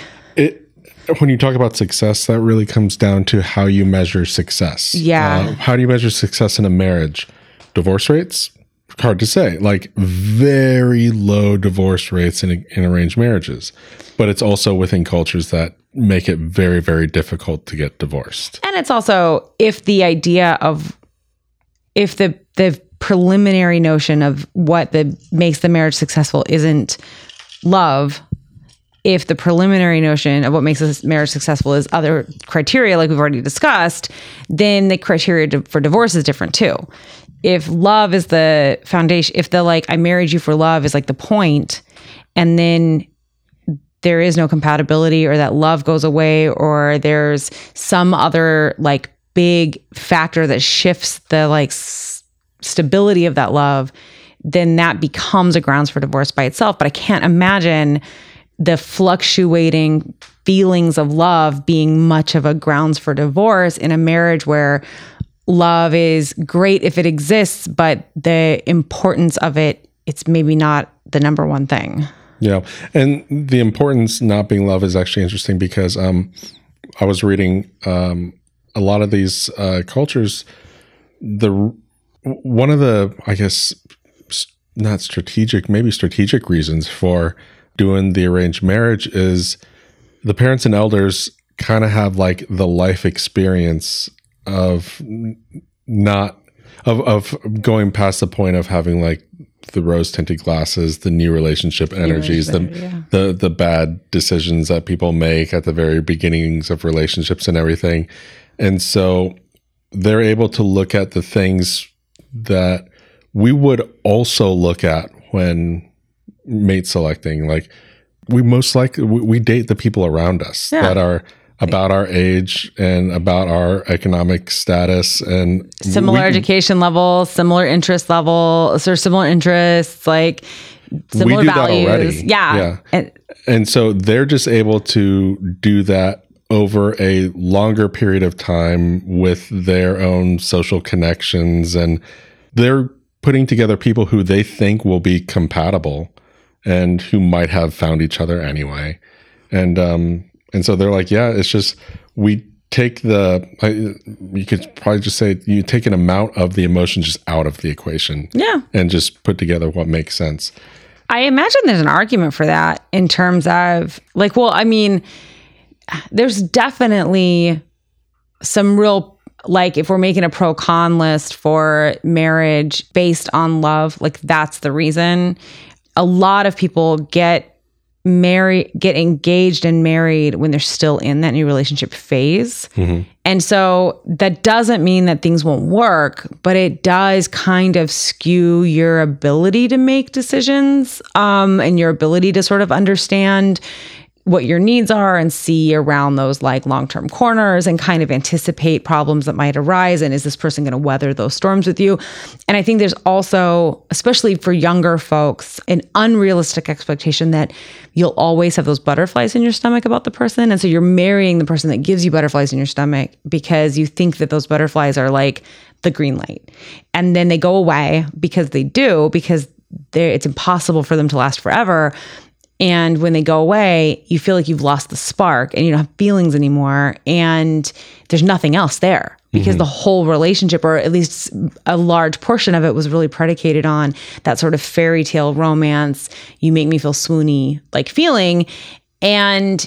when you talk about success, that really comes down to how you measure success. Yeah. Uh, how do you measure success in a marriage? Divorce rates? Hard to say. Like very low divorce rates in, in arranged marriages. But it's also within cultures that make it very, very difficult to get divorced. And it's also if the idea of if the the preliminary notion of what the makes the marriage successful isn't love, if the preliminary notion of what makes a marriage successful is other criteria like we've already discussed, then the criteria for divorce is different too. If love is the foundation, if the like I married you for love is like the point, and then there is no compatibility or that love goes away or there's some other like big factor that shifts the like s- stability of that love then that becomes a grounds for divorce by itself but i can't imagine the fluctuating feelings of love being much of a grounds for divorce in a marriage where love is great if it exists but the importance of it it's maybe not the number one thing Yeah. And the importance not being love is actually interesting because um, I was reading um, a lot of these uh, cultures. The one of the, I guess, not strategic, maybe strategic reasons for doing the arranged marriage is the parents and elders kind of have like the life experience of not of of going past the point of having like the rose tinted glasses, the new relationship energies, the, the the bad decisions that people make at the very beginnings of relationships and everything. And so they're able to look at the things that we would also look at when mate selecting. Like we most likely we, we date the people around us Yeah. that are about our age and about our economic status and similar we- education level, similar interest level, or similar interests, like similar values. Yeah. Yeah. And And so they're just able to do that over a longer period of time with their own social connections. And they're putting together people who they think will be compatible and who might have found each other anyway. And, um, and so they're like, yeah, it's just, we take the, I, you could probably just say you take an amount of the emotion just out of the equation yeah. and just put together what makes sense. I imagine there's an argument for that in terms of like, well, I mean, there's definitely some real like if we're making a pro con list for marriage based on love, like that's the reason. A lot of people get married, get engaged and married when they're still in that new relationship phase. And so that doesn't mean that things won't work, but it does kind of skew your ability to make decisions um, and your ability to sort of understand what your needs are and see around those like long-term corners and kind of anticipate problems that might arise and is this person going to weather those storms with you? And i think there's also especially for younger folks an unrealistic expectation that you'll always have those butterflies in your stomach about the person. And so you're marrying the person that gives you butterflies in your stomach because you think that those butterflies are like the green light. And then they go away because they do because it's impossible for them to last forever and when they go away, you feel like you've lost the spark and you don't have feelings anymore. And there's nothing else there because mm-hmm. the whole relationship, or at least a large portion of it, was really predicated on that sort of fairy tale romance. You make me feel swoony like feeling. And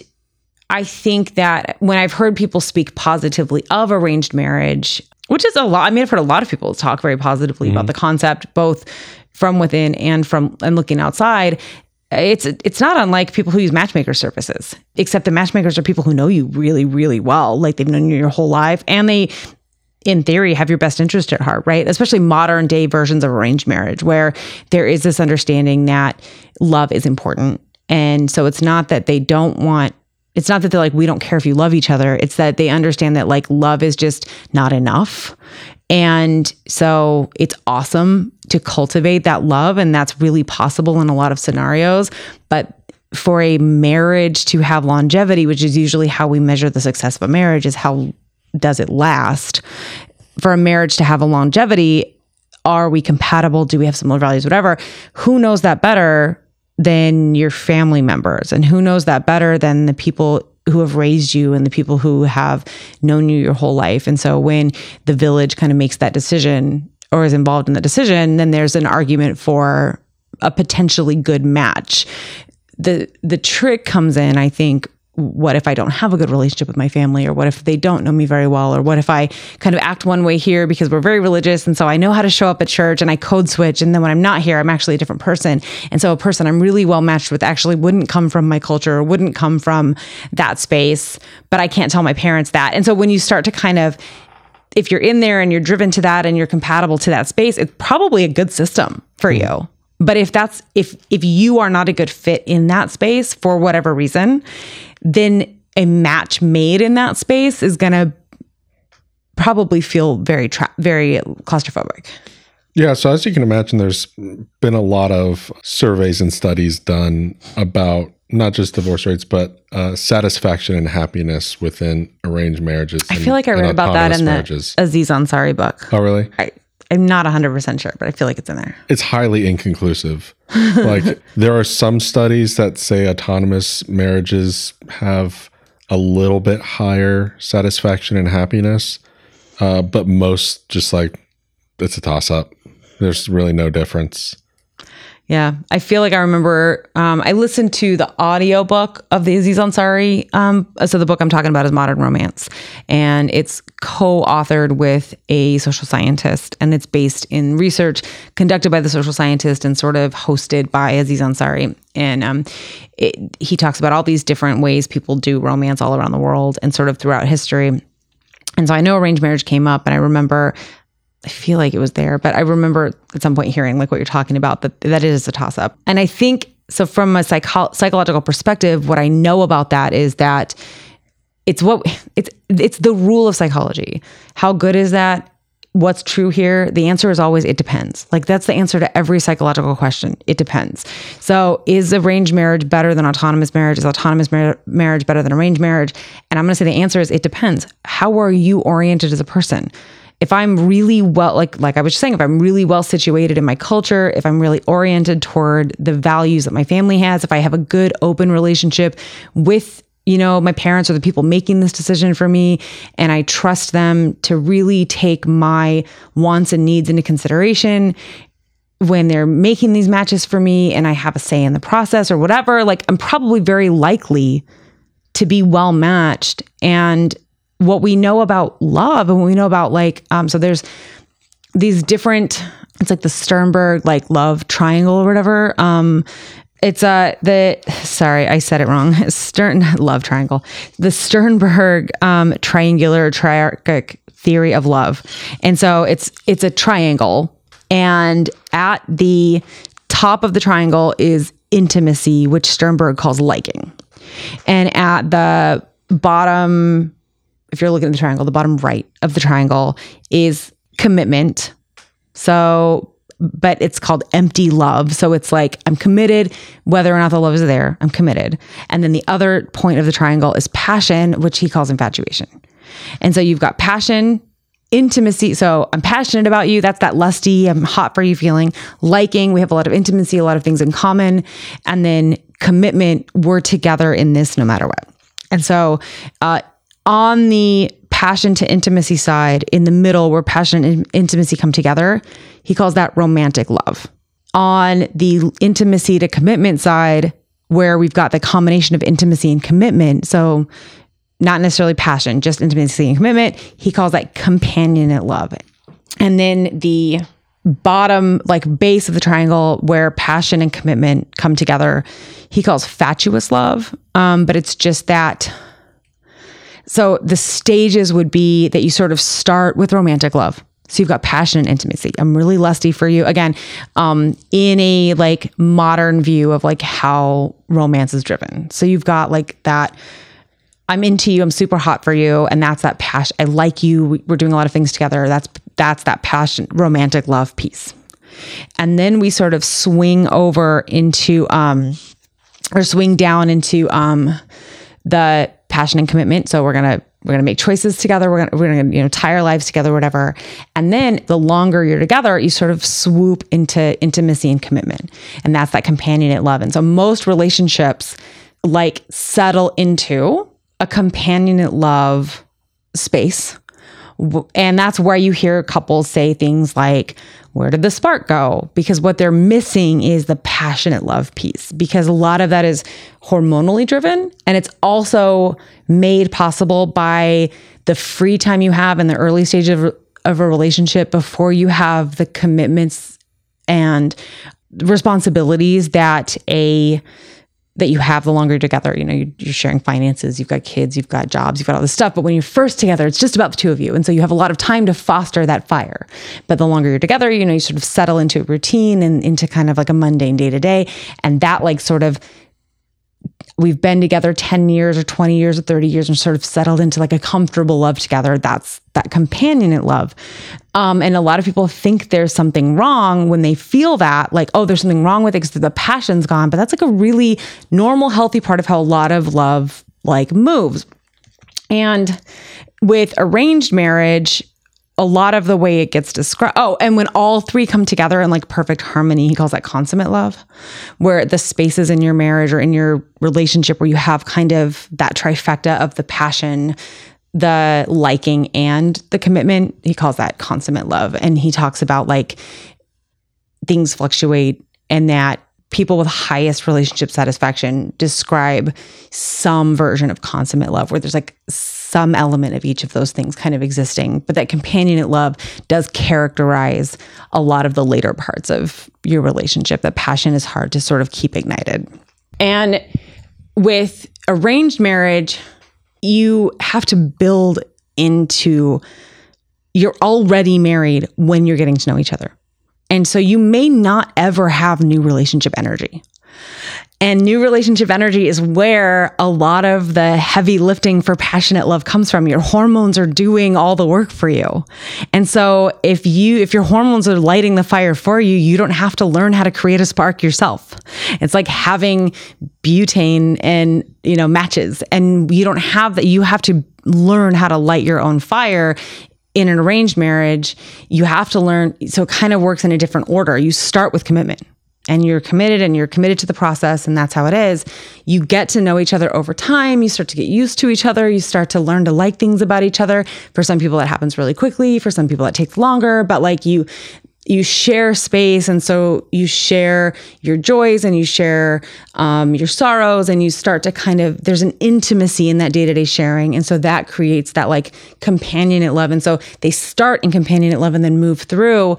I think that when I've heard people speak positively of arranged marriage, which is a lot, I mean, I've heard a lot of people talk very positively about mm-hmm. the concept, both from within and from and looking outside. It's it's not unlike people who use matchmaker services, except the matchmakers are people who know you really, really well, like they've known you your whole life, and they in theory have your best interest at heart, right? Especially modern day versions of arranged marriage where there is this understanding that love is important. And so it's not that they don't want it's not that they're like we don't care if you love each other. It's that they understand that like love is just not enough. And so it's awesome to cultivate that love and that's really possible in a lot of scenarios, but for a marriage to have longevity, which is usually how we measure the success of a marriage is how does it last? For a marriage to have a longevity, are we compatible? Do we have similar values? Whatever. Who knows that better than your family members? And who knows that better than the people who have raised you and the people who have known you your whole life. And so when the village kind of makes that decision or is involved in the decision, then there's an argument for a potentially good match. The the trick comes in, I think, what if I don't have a good relationship with my family? Or what if they don't know me very well? Or what if I kind of act one way here because we're very religious and so I know how to show up at church and I code switch. And then when I'm not here, I'm actually a different person. And so a person I'm really well matched with actually wouldn't come from my culture or wouldn't come from that space. But I can't tell my parents that. And so when you start to kind of if you're in there and you're driven to that and you're compatible to that space, it's probably a good system for hmm. you. But if that's if if you are not a good fit in that space for whatever reason, then a match made in that space is going to probably feel very tra- very claustrophobic. Yeah, so as you can imagine, there's been a lot of surveys and studies done about not just divorce rates, but uh, satisfaction and happiness within arranged marriages. I feel like I read about that in marriages. the Aziz Ansari book. Oh, really? I, I'm not 100% sure, but I feel like it's in there. It's highly inconclusive. like there are some studies that say autonomous marriages have a little bit higher satisfaction and happiness, uh, but most just like it's a toss up. There's really no difference. Yeah, I feel like I remember. Um, I listened to the audiobook of the Aziz Ansari. Um, so the book I'm talking about is Modern Romance, and it's co-authored with a social scientist, and it's based in research conducted by the social scientist and sort of hosted by Aziz Ansari. And um, it, he talks about all these different ways people do romance all around the world and sort of throughout history. And so I know arranged marriage came up, and I remember I feel like it was there, but I remember at some point hearing like what you're talking about that that is a toss up. And I think so from a psycho- psychological perspective, what I know about that is that it's what it's it's the rule of psychology. How good is that? What's true here? The answer is always it depends. Like that's the answer to every psychological question. It depends. So is arranged marriage better than autonomous marriage? Is autonomous mar- marriage better than arranged marriage? And I'm going to say the answer is it depends. How are you oriented as a person? If I'm really well, like like I was just saying, if I'm really well situated in my culture, if I'm really oriented toward the values that my family has, if I have a good open relationship with you know my parents or the people making this decision for me and i trust them to really take my wants and needs into consideration when they're making these matches for me and i have a say in the process or whatever like i'm probably very likely to be well matched and what we know about love and what we know about like um so there's these different it's like the Sternberg like love triangle or whatever. Um it's uh the sorry I said it wrong. Stern love triangle. The Sternberg um triangular triarchic theory of love. And so it's it's a triangle. And at the top of the triangle is intimacy which Sternberg calls liking. And at the bottom if you're looking at the triangle, the bottom right of the triangle is commitment. So, but it's called empty love. So it's like I'm committed, whether or not the love is there, I'm committed. And then the other point of the triangle is passion, which he calls infatuation. And so you've got passion, intimacy. So I'm passionate about you. That's that lusty, I'm hot for you feeling. Liking, we have a lot of intimacy, a lot of things in common. And then commitment, we're together in this no matter what. And so, uh, on the passion to intimacy side, in the middle where passion and intimacy come together, he calls that romantic love. On the intimacy to commitment side, where we've got the combination of intimacy and commitment, so not necessarily passion, just intimacy and commitment, he calls that companionate love. And then the bottom, like base of the triangle where passion and commitment come together, he calls fatuous love. Um, but it's just that so the stages would be that you sort of start with romantic love. So you've got passion and intimacy. I'm really lusty for you. Again, um, in a like modern view of like how romance is driven. So you've got like that. I'm into you. I'm super hot for you, and that's that passion. I like you. We're doing a lot of things together. That's that's that passion, romantic love piece. And then we sort of swing over into um, or swing down into um, the passion and commitment. So we're gonna we're gonna make choices together. We're gonna we're gonna you know tie our lives together, whatever. And then the longer you're together, you sort of swoop into intimacy and commitment, and that's that companionate love. And so most relationships like settle into a companionate love space. And that's where you hear couples say things like, Where did the spark go? Because what they're missing is the passionate love piece, because a lot of that is hormonally driven. And it's also made possible by the free time you have in the early stage of, of a relationship before you have the commitments and responsibilities that a that you have the longer you're together. You know, you're sharing finances, you've got kids, you've got jobs, you've got all this stuff. But when you're first together, it's just about the two of you. And so you have a lot of time to foster that fire. But the longer you're together, you know, you sort of settle into a routine and into kind of like a mundane day to day. And that like sort of we've been together 10 years or 20 years or 30 years and sort of settled into like a comfortable love together. That's that companionate love. Um, and a lot of people think there's something wrong when they feel that, like, oh, there's something wrong with it because the passion's gone. But that's like a really normal, healthy part of how a lot of love like moves. And with arranged marriage, a lot of the way it gets described. Oh, and when all three come together in like perfect harmony, he calls that consummate love, where the spaces in your marriage or in your relationship where you have kind of that trifecta of the passion, the liking, and the commitment. He calls that consummate love. And he talks about like things fluctuate and that people with highest relationship satisfaction describe some version of consummate love where there's like some element of each of those things kind of existing. But that companionate love does characterize a lot of the later parts of your relationship. That passion is hard to sort of keep ignited. And with arranged marriage, you have to build into you're already married when you're getting to know each other. And so you may not ever have new relationship energy. And new relationship energy is where a lot of the heavy lifting for passionate love comes from. Your hormones are doing all the work for you. And so if you if your hormones are lighting the fire for you, you don't have to learn how to create a spark yourself. It's like having butane and, you know, matches and you don't have that you have to learn how to light your own fire in an arranged marriage, you have to learn. So it kind of works in a different order. You start with commitment and you're committed and you're committed to the process and that's how it is you get to know each other over time. You start to get used to each other. You start to learn to like things about each other. For some people that happens really quickly. For some people that takes longer but like you you share space. And so you share your joys and you share um, your sorrows and you start to kind of there's an intimacy in that day-to-day sharing. And so that creates that like companionate love. And so they start in companionate love and then move through.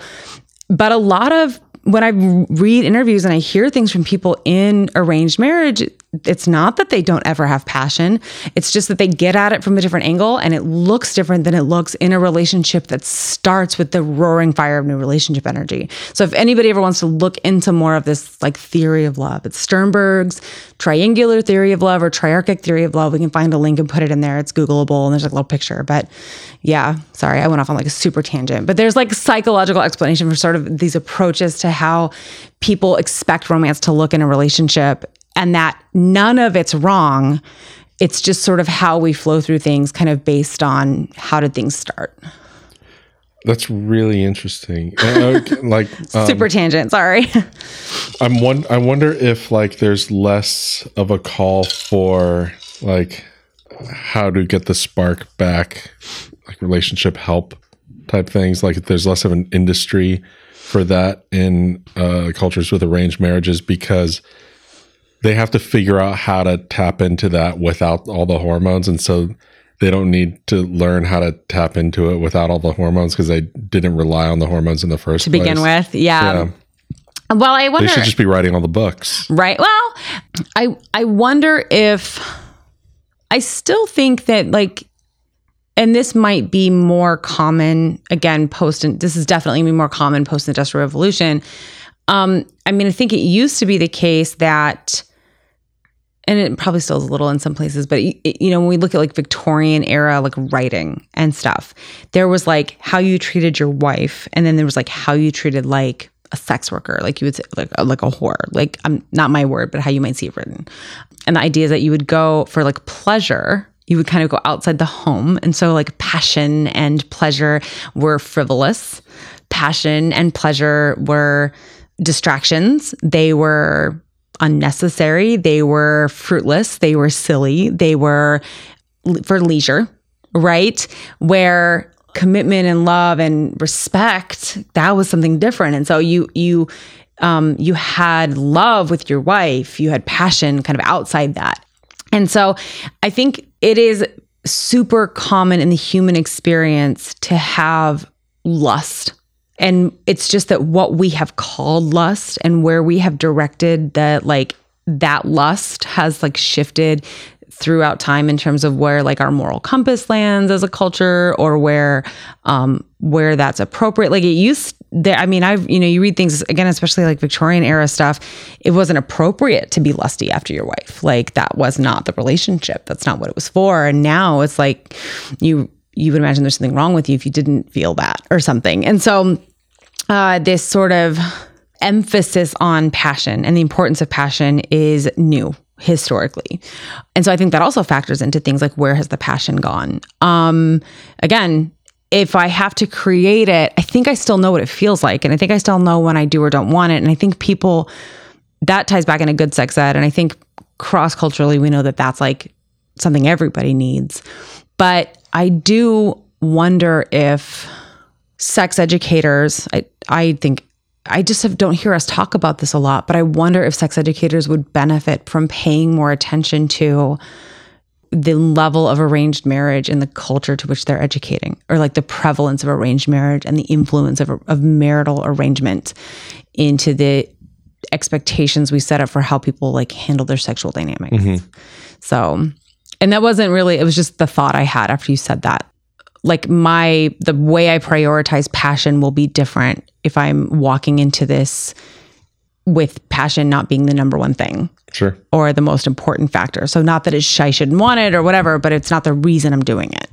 But a lot of when I read interviews and I hear things from people in arranged marriage, it's not that they don't ever have passion. It's just that they get at it from a different angle and it looks different than it looks in a relationship that starts with the roaring fire of new relationship energy. So if anybody ever wants to look into more of this like theory of love, it's Sternberg's triangular theory of love or triarchic theory of love. We can find a link and put it in there. It's Googleable and there's like a little picture. But yeah, sorry, I went off on like a super tangent. But there's like psychological explanation for sort of these approaches to how people expect romance to look in a relationship and that none of it's wrong. It's just sort of how we flow through things, kind of based on how did things start. That's really interesting. Uh, like um, super tangent. Sorry. I'm one. I wonder if like there's less of a call for like how to get the spark back, like relationship help type things. Like there's less of an industry for that in uh, cultures with arranged marriages because they have to figure out how to tap into that without all the hormones and so they don't need to learn how to tap into it without all the hormones because they didn't rely on the hormones in the first to place. begin with yeah. yeah. Well, I wonder. They should just be writing all the books, right? Well, I I wonder if I still think that like, and this might be more common again post. This is definitely more common post industrial revolution. Um, I mean, I think it used to be the case that and it probably still is a little in some places, but you know, when we look at like Victorian era, like writing and stuff, there was like how you treated your wife, and then there was like how you treated like a sex worker, like you would say, like a, like a whore, like I'm not my word, but how you might see it written. And the idea is that you would go for like pleasure, you would kind of go outside the home, and so like passion and pleasure were frivolous, passion and pleasure were distractions. They were unnecessary. They were fruitless. They were silly. They were for leisure, right? Where commitment and love and respect that was something different and so you you um you had love with your wife you had passion kind of outside that and so i think it is super common in the human experience to have lust and it's just that what we have called lust and where we have directed that like that lust has like shifted throughout time in terms of where like our moral compass lands as a culture or where um where that's appropriate. Like it used i mean i've you know you read things again especially like victorian era stuff it wasn't appropriate to be lusty after your wife. Like that was not the relationship. That's not what it was for. And now it's like you you would imagine there's something wrong with you if you didn't feel that or something. And so uh this sort of emphasis on passion and the importance of passion is new historically. And so I think that also factors into things like where has the passion gone? Um again, if I have to create it, I think I still know what it feels like and I think I still know when I do or don't want it and I think people that ties back into good sex ed and I think cross culturally we know that that's like something everybody needs. But I do wonder if sex educators I I think I just have, don't hear us talk about this a lot, but I wonder if sex educators would benefit from paying more attention to the level of arranged marriage in the culture to which they're educating, or like the prevalence of arranged marriage and the influence of, of marital arrangement into the expectations we set up for how people like handle their sexual dynamics. Mm-hmm. So, and that wasn't really, it was just the thought I had after you said that like my the way I prioritize passion will be different if I'm walking into this with passion not being the number one thing Sure. or the most important factor. So not that it's I shouldn't want it or whatever, but it's not the reason I'm doing it.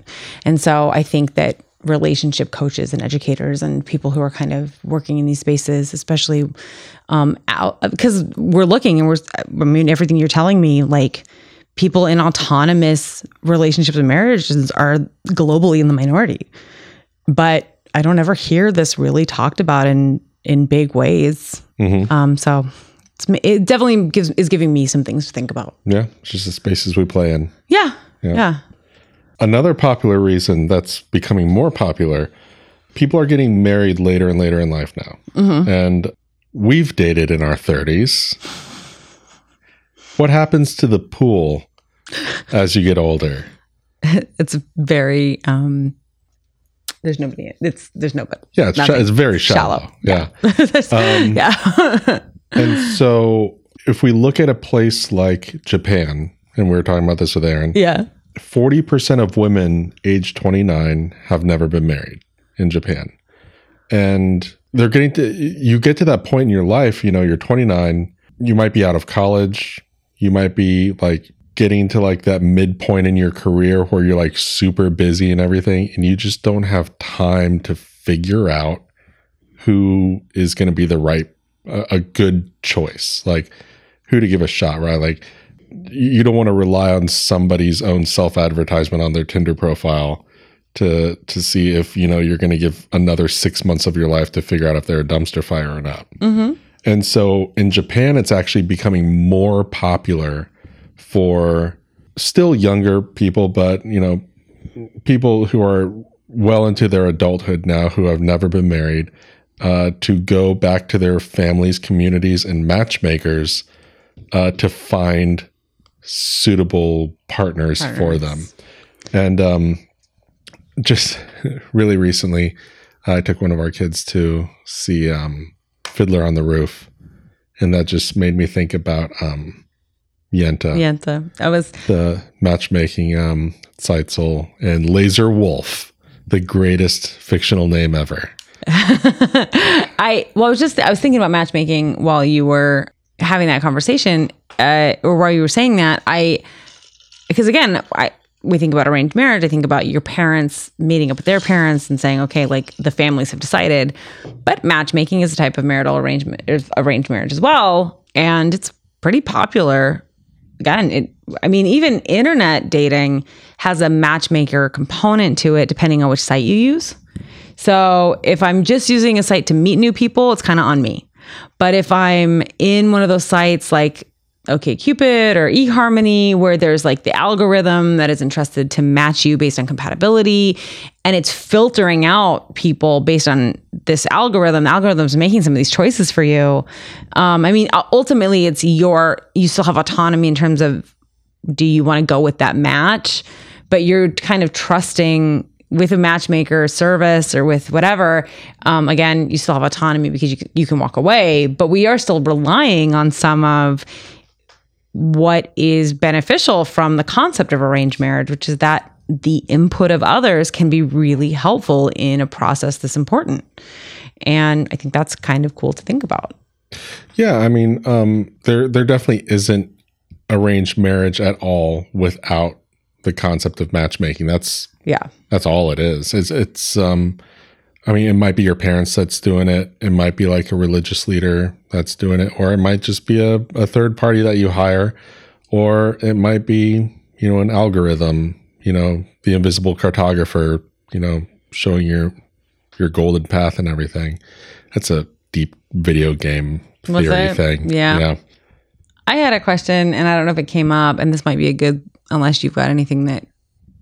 And so I think that relationship coaches and educators and people who are kind of working in these spaces, especially um, out because we're looking and we're I mean everything you're telling me like people in autonomous relationships and marriages are globally in the minority. But I don't ever hear this really talked about in in big ways. Mhm. Um, so it's, it definitely gives is giving me some things to think about. Yeah. It's just the spaces we play in. Yeah, Yeah. yeah, Another popular reason that's becoming more popular, people are getting married later and later in life now. Mm-hmm. And we've dated in our 30s. What happens to the pool as you get older? It's very. Um, there's nobody. It's there's nobody. Yeah, it's, Nothing. it's very shallow. Shallow. Yeah. Um, yeah. And so if we look at a place like Japan, and we were talking about this with Aaron, yeah. 40% of women age 29 have never been married in Japan. And they're getting to, you get to that point in your life, you know, you're 29, you might be out of college, you might be like getting to like that midpoint in your career where you're like super busy and everything, and you just don't have time to figure out who is going to be the right, a, a good choice, like who to give a shot, right? Like, you don't want to rely on somebody's own self advertisement on their Tinder profile to to see if you know you're going to give another six months of your life to figure out if they're a dumpster fire or not. Mm-hmm. And so in Japan, it's actually becoming more popular for still younger people, but you know, people who are well into their adulthood now who have never been married uh, to go back to their families, communities, and matchmakers uh, to find suitable partners, for them. And um, just really recently, I took one of our kids to see um, Fiddler on the Roof, and that just made me think about um, Yenta, Yenta. I was the matchmaking um, Tzeitel, and Lazar Wolf, the greatest fictional name ever. I well, I was just I was thinking about matchmaking while you were having that conversation, uh, or while you were saying that. I because again, I we think about arranged marriage. I think about your parents meeting up with their parents and saying, okay, like the families have decided. But matchmaking is a type of marital arrangement, arranged marriage as well, and it's pretty popular. Again, it. I mean, even internet dating has a matchmaker component to it, depending on which site you use. So if I'm just using a site to meet new people, it's kind of on me. But if I'm in one of those sites like OkCupid or eHarmony, where there's like the algorithm that is entrusted to match you based on compatibility, and it's filtering out people based on this algorithm. The algorithm's making some of these choices for you. Um, I mean, ultimately, it's your you still have autonomy in terms of do you want to go with that match, but you're kind of trusting with a matchmaker service or with whatever, um, again, you still have autonomy because you, you can walk away, but we are still relying on some of what is beneficial from the concept of arranged marriage, which is that the input of others can be really helpful in a process this important. And I think that's kind of cool to think about. Yeah, I mean, um, there there definitely isn't arranged marriage at all without the concept of matchmaking. That's yeah. That's all it is. It's it's um I mean, it might be your parents that's doing it. It might be like a religious leader that's doing it, or it might just be a, a third party that you hire, or it might be, you know, an algorithm, you know, the invisible cartographer, you know, showing your your golden path and everything. That's a deep video game theory thing. Yeah. yeah. I had a question and I don't know if it came up, and this might be a good unless you've got anything that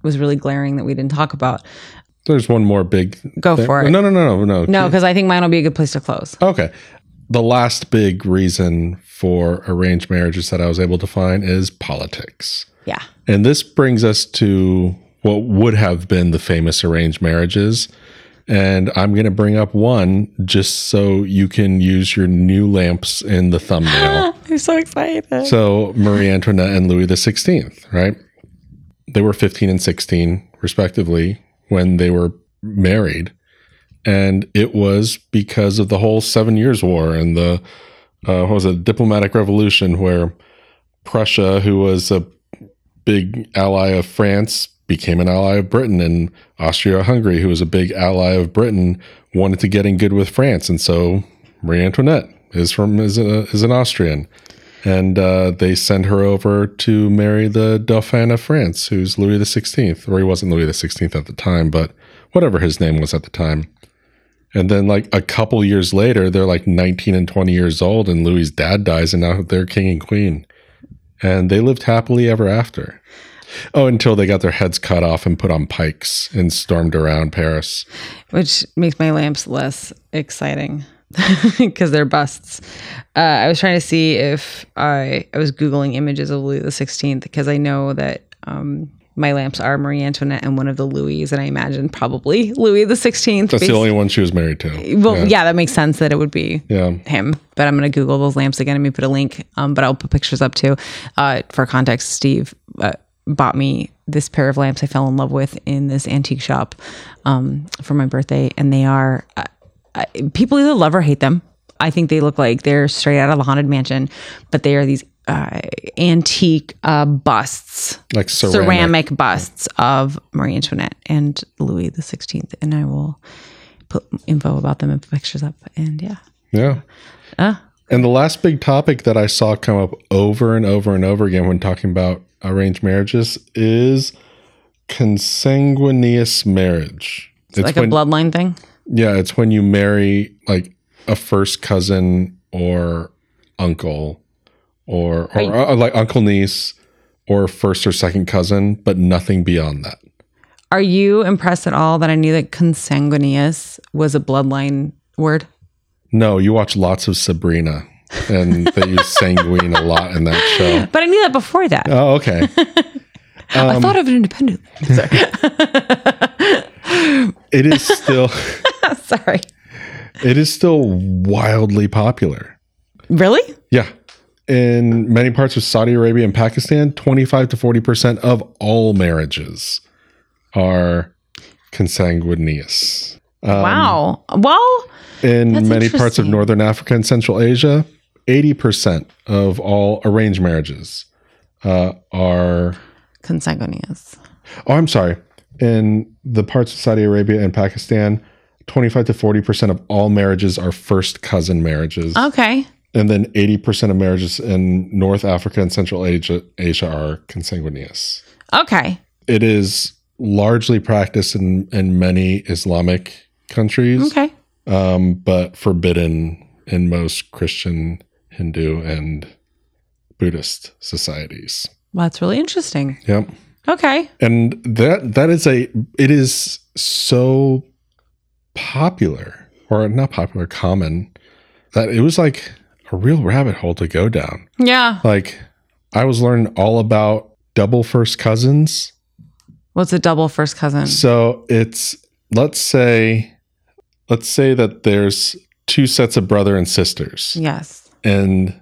was really glaring that we didn't talk about. There's one more big. Go thing. for it. No, no, no, no, no. No, because I think mine will be a good place to close. Okay. The last big reason for arranged marriages that I was able to find is politics. Yeah. And this brings us to what would have been the famous arranged marriages. And I'm going to bring up one just so you can use your new lamps in the thumbnail. I'm so excited. So, Marie Antoinette and Louis XVI, right? they were 15 and 16 respectively when they were married. And it was because of the whole seven years war and the uh, what was it diplomatic revolution where prussia who was a big ally of france became an ally of britain. And austria-hungary who was a big ally of britain wanted to get in good with france. And so marie antoinette is from is, a, is an austrian and uh, they send her over to marry the Dauphin of France, who's Louis XVI, or he wasn't Louis XVI at the time, but whatever his name was at the time. And then, like a couple years later, they're like 19 and 20 years old, and Louis's dad dies, and now they're king and queen. And they lived happily ever after. Oh, until they got their heads cut off and put on pikes and stormed around Paris. Which makes my lamps less exciting because they're busts. Uh, I was trying to see if I I was googling images of Louis the Sixteenth because I know that um, my lamps are Marie Antoinette and one of the Louis, and I imagine probably Louis the Sixteenth. That's the only one she was married to. Well, yeah. yeah. that makes sense that it would be yeah. him. But I'm going to Google those lamps again. and me put a link, um, but I'll put pictures up too. Uh, for context, Steve uh, bought me this pair of lamps I fell in love with in this antique shop um, for my birthday, and they are. Uh, people either love or hate them. I think they look like they're straight out of the haunted mansion, but they are these uh, antique uh, busts, like ceramic. ceramic. busts of Marie Antoinette and Louis the Sixteenth. And I will put info about them and pictures up. And yeah, yeah. Uh, and the last big topic that I saw come up over and over and over again when talking about arranged marriages is consanguineous marriage. It's, it's like when, a bloodline thing. Yeah, it's when you marry like a first cousin or uncle or or, or uh, like uncle niece or first or second cousin, but nothing beyond that. Are you impressed at all that I knew that consanguineous was a bloodline word? No, you watch lots of Sabrina and they use sanguine a lot in that show. But I knew that before that. Oh, okay. Um, I thought of it independently. it is still Sorry. It is still wildly popular. Really? Yeah. In many parts of Saudi Arabia and Pakistan, 25 to 40% of all marriages are consanguineous. Um, wow. Well, in many parts of Northern Africa and Central Asia, 80% of all arranged marriages uh, are consanguineous. Oh, I'm sorry. In the parts of Saudi Arabia and Pakistan, 25 to 40% of all marriages are first cousin marriages. Okay. And then 80% of marriages in North Africa and Central Asia, Asia are consanguineous. Okay. It is largely practiced in, in many Islamic countries. Okay. Um, but forbidden in most Christian, Hindu, and Buddhist societies. Well, that's really interesting. Yep. Okay. And that that is a it is so popular or not popular, common that it was like a real rabbit hole to go down. Yeah. Like I was learning all about double first cousins. What's a double first cousin? So it's let's say let's say that there's two sets of brother and sisters yes. and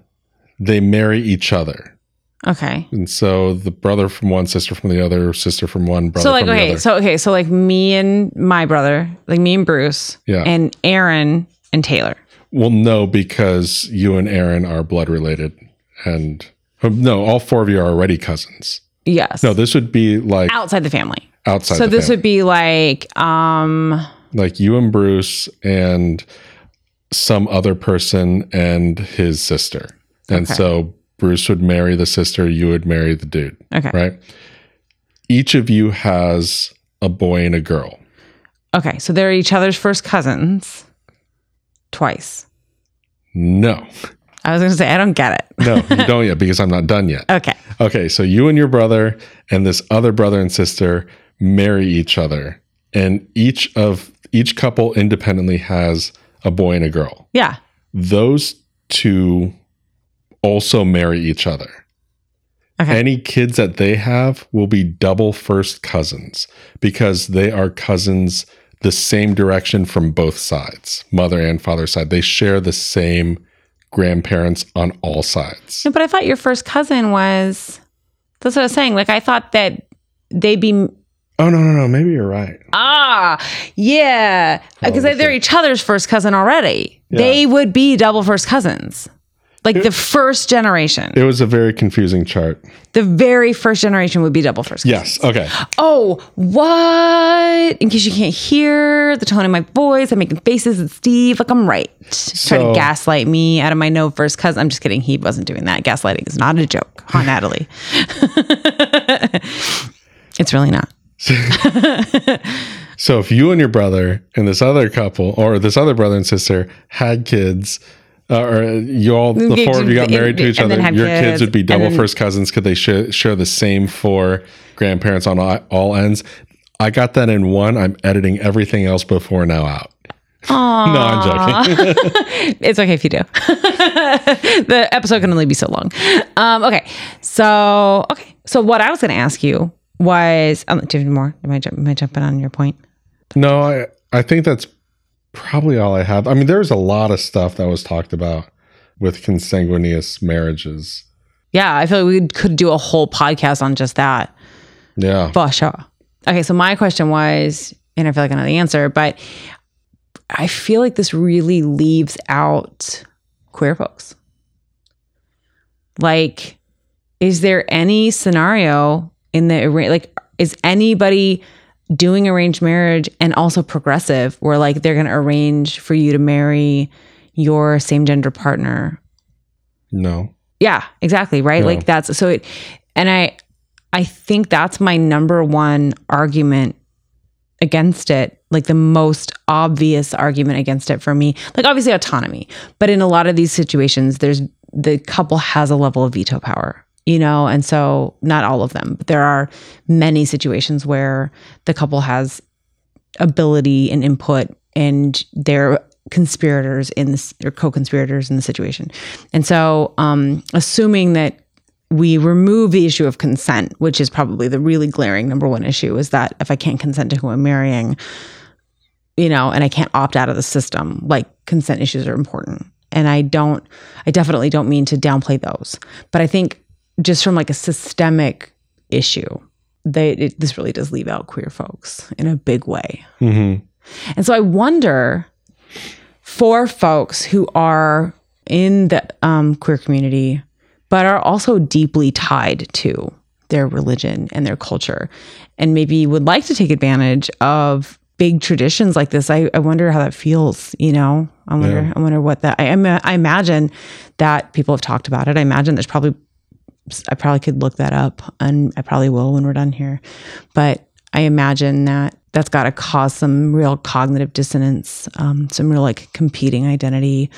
they marry each other. Okay. And so the brother from one, sister from the other, sister from one, brother so like from the okay, other. so okay, so like me and my brother, like me and Bruce, Yeah. and Aaron and Taylor. well, no, because you and Aaron are blood related. And oh, no, all four of you are already cousins. Yes. No, this would be like outside the family. outside so this family. would be like um like you and Bruce and some other person and his sister. And Okay. so Bruce would marry the sister, you would marry the dude, okay. right? Each of you has a boy and a girl. Okay. So they're each other's first cousins twice. No, I was gonna say I don't get it. no, you don't yet because I'm not done yet. Okay. Okay, so you and your brother and this other brother and sister marry each other, and each of each couple independently has a boy and a girl. Yeah. Those two also marry each other. Okay. Any kids that they have will be double first cousins because they are cousins the same direction from both sides, mother and father side. They share the same grandparents on all sides. No, but I thought your first cousin was that's what I was saying. Like I thought that they'd be Oh no, no, no, maybe you're right. Ah, yeah. Because they're each other's first cousin already. They would be double first cousins. Like the first generation. It was a very confusing chart. The very first generation would be double first cousins. Yes. Okay. Oh, what? In case you can't hear the tone of my voice, I'm making faces at Steve. Like I'm right. Trying to gaslight me out of my no first cousin. I'm just kidding. He wasn't doing that. Gaslighting is not a joke. Huh, Natalie? it's really not. So if you and your brother and this other couple, or this other brother and sister, had kids, uh, or you all, the four of you got in- married to each other, your kids, kids would be double then- first cousins because they share, share the same four grandparents on all, all ends. I got that in one. I'm editing everything else before now out. no, I'm joking. It's okay if you do. the episode can only be so long. Um, okay. So, okay. So, what I was going to ask you was, um, do you have more? Am I, am I jumping on your point? no, I, I think that's probably all I have. I mean, there's a lot of stuff that was talked about with consanguineous marriages. Yeah. I feel like we could do a whole podcast on just that. Yeah. For sure. Okay. So, my question was, and I feel like I know the answer, but I feel like this really leaves out queer folks. Like, is there any scenario in the like is anybody doing arranged marriage and also progressive where like they're going to arrange for you to marry your same gender partner No. yeah, exactly, right? Yeah. Like that's so it and I I think that's my number one argument against it, like the most obvious argument against it for me. Like obviously autonomy, but in a lot of these situations there's the couple has a level of veto power, you know, and so not all of them, but there are many situations where the couple has ability and input and they're conspirators in this or co-conspirators in the situation. And so um assuming that we remove the issue of consent, which is probably the really glaring number one issue, is that if I can't consent to who I'm marrying, you know, and I can't opt out of the system, like consent issues are important. And I don't, I definitely don't mean to downplay those. But I think just from like a systemic issue, they, it, this really does leave out queer folks in a big way. hmm And so I wonder for folks who are in the um, queer community, but are also deeply tied to their religion and their culture, and maybe would like to take advantage of big traditions like this. I, I wonder how that feels. You know, I wonder. Yeah. I wonder what that. I, I imagine that people have talked about it. I imagine there's probably. I probably could look that up, and I probably will when we're done here. But I imagine that that's got to cause some real cognitive dissonance, um, some real like competing identity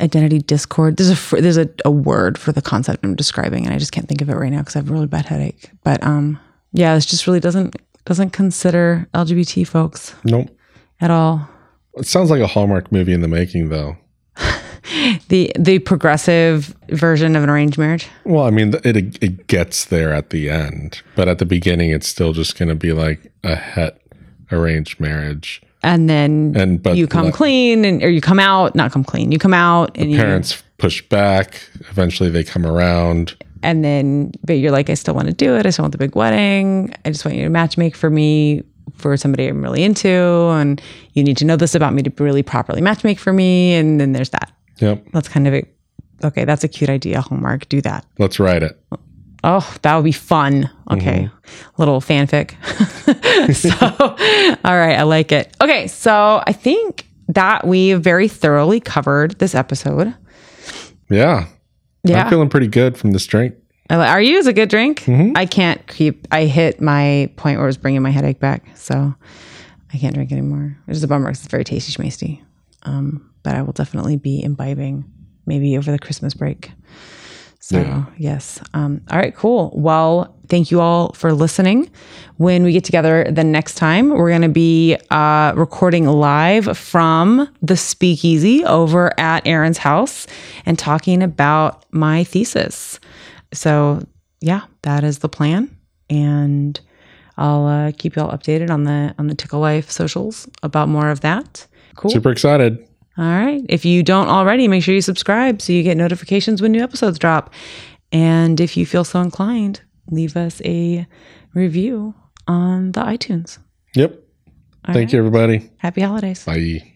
identity discord. There's a there's a, a word for the concept I'm describing, and I just can't think of it right now because I have a really bad headache. But um, yeah, this just really doesn't doesn't consider LGBT folks Nope. at all. It sounds like a Hallmark movie in the making, though. The the progressive version of an arranged marriage. Well, I mean, it it gets there at the end, but at the beginning, it's still just going to be like a het arranged marriage. And then And but you come the clean, and or you come out, not come clean. You come out, and you parents push back. Eventually, they come around. and then but you're like, I still want to do it. I still want the big wedding. I just want you to match make for me for somebody I'm really into, and you need to know this about me to really properly match make for me. And then there's that. Yep. That's kind of a okay. That's a cute idea. Hallmark, do that. Let's write it. Oh, that would be fun. Okay. Little fanfic. so, all right. I like it. Okay. So I think that we very thoroughly covered this episode. Yeah. Yeah. I'm feeling pretty good from this drink. Are you? Is a good drink? I can't keep. I hit my point where it was bringing my headache back, so I can't drink anymore. Which is a bummer. It's very tasty, schmasty. Um, but I will definitely be imbibing maybe over the Christmas break. So Yeah. yes. Um, all right. Cool. Well, thank you all for listening. When we get together the next time, we're going to be uh, recording live from the Speakeasy over at Aaron's house and talking about my thesis. So yeah, that is the plan, and I'll uh, keep you all updated on the on the Tickle Life socials about more of that. Cool. Super excited. All right. If you don't already, make sure you subscribe so you get notifications when new episodes drop. And if you feel so inclined, leave us a review on the iTunes. Yep. All Thank right. you, everybody. Happy holidays. Bye.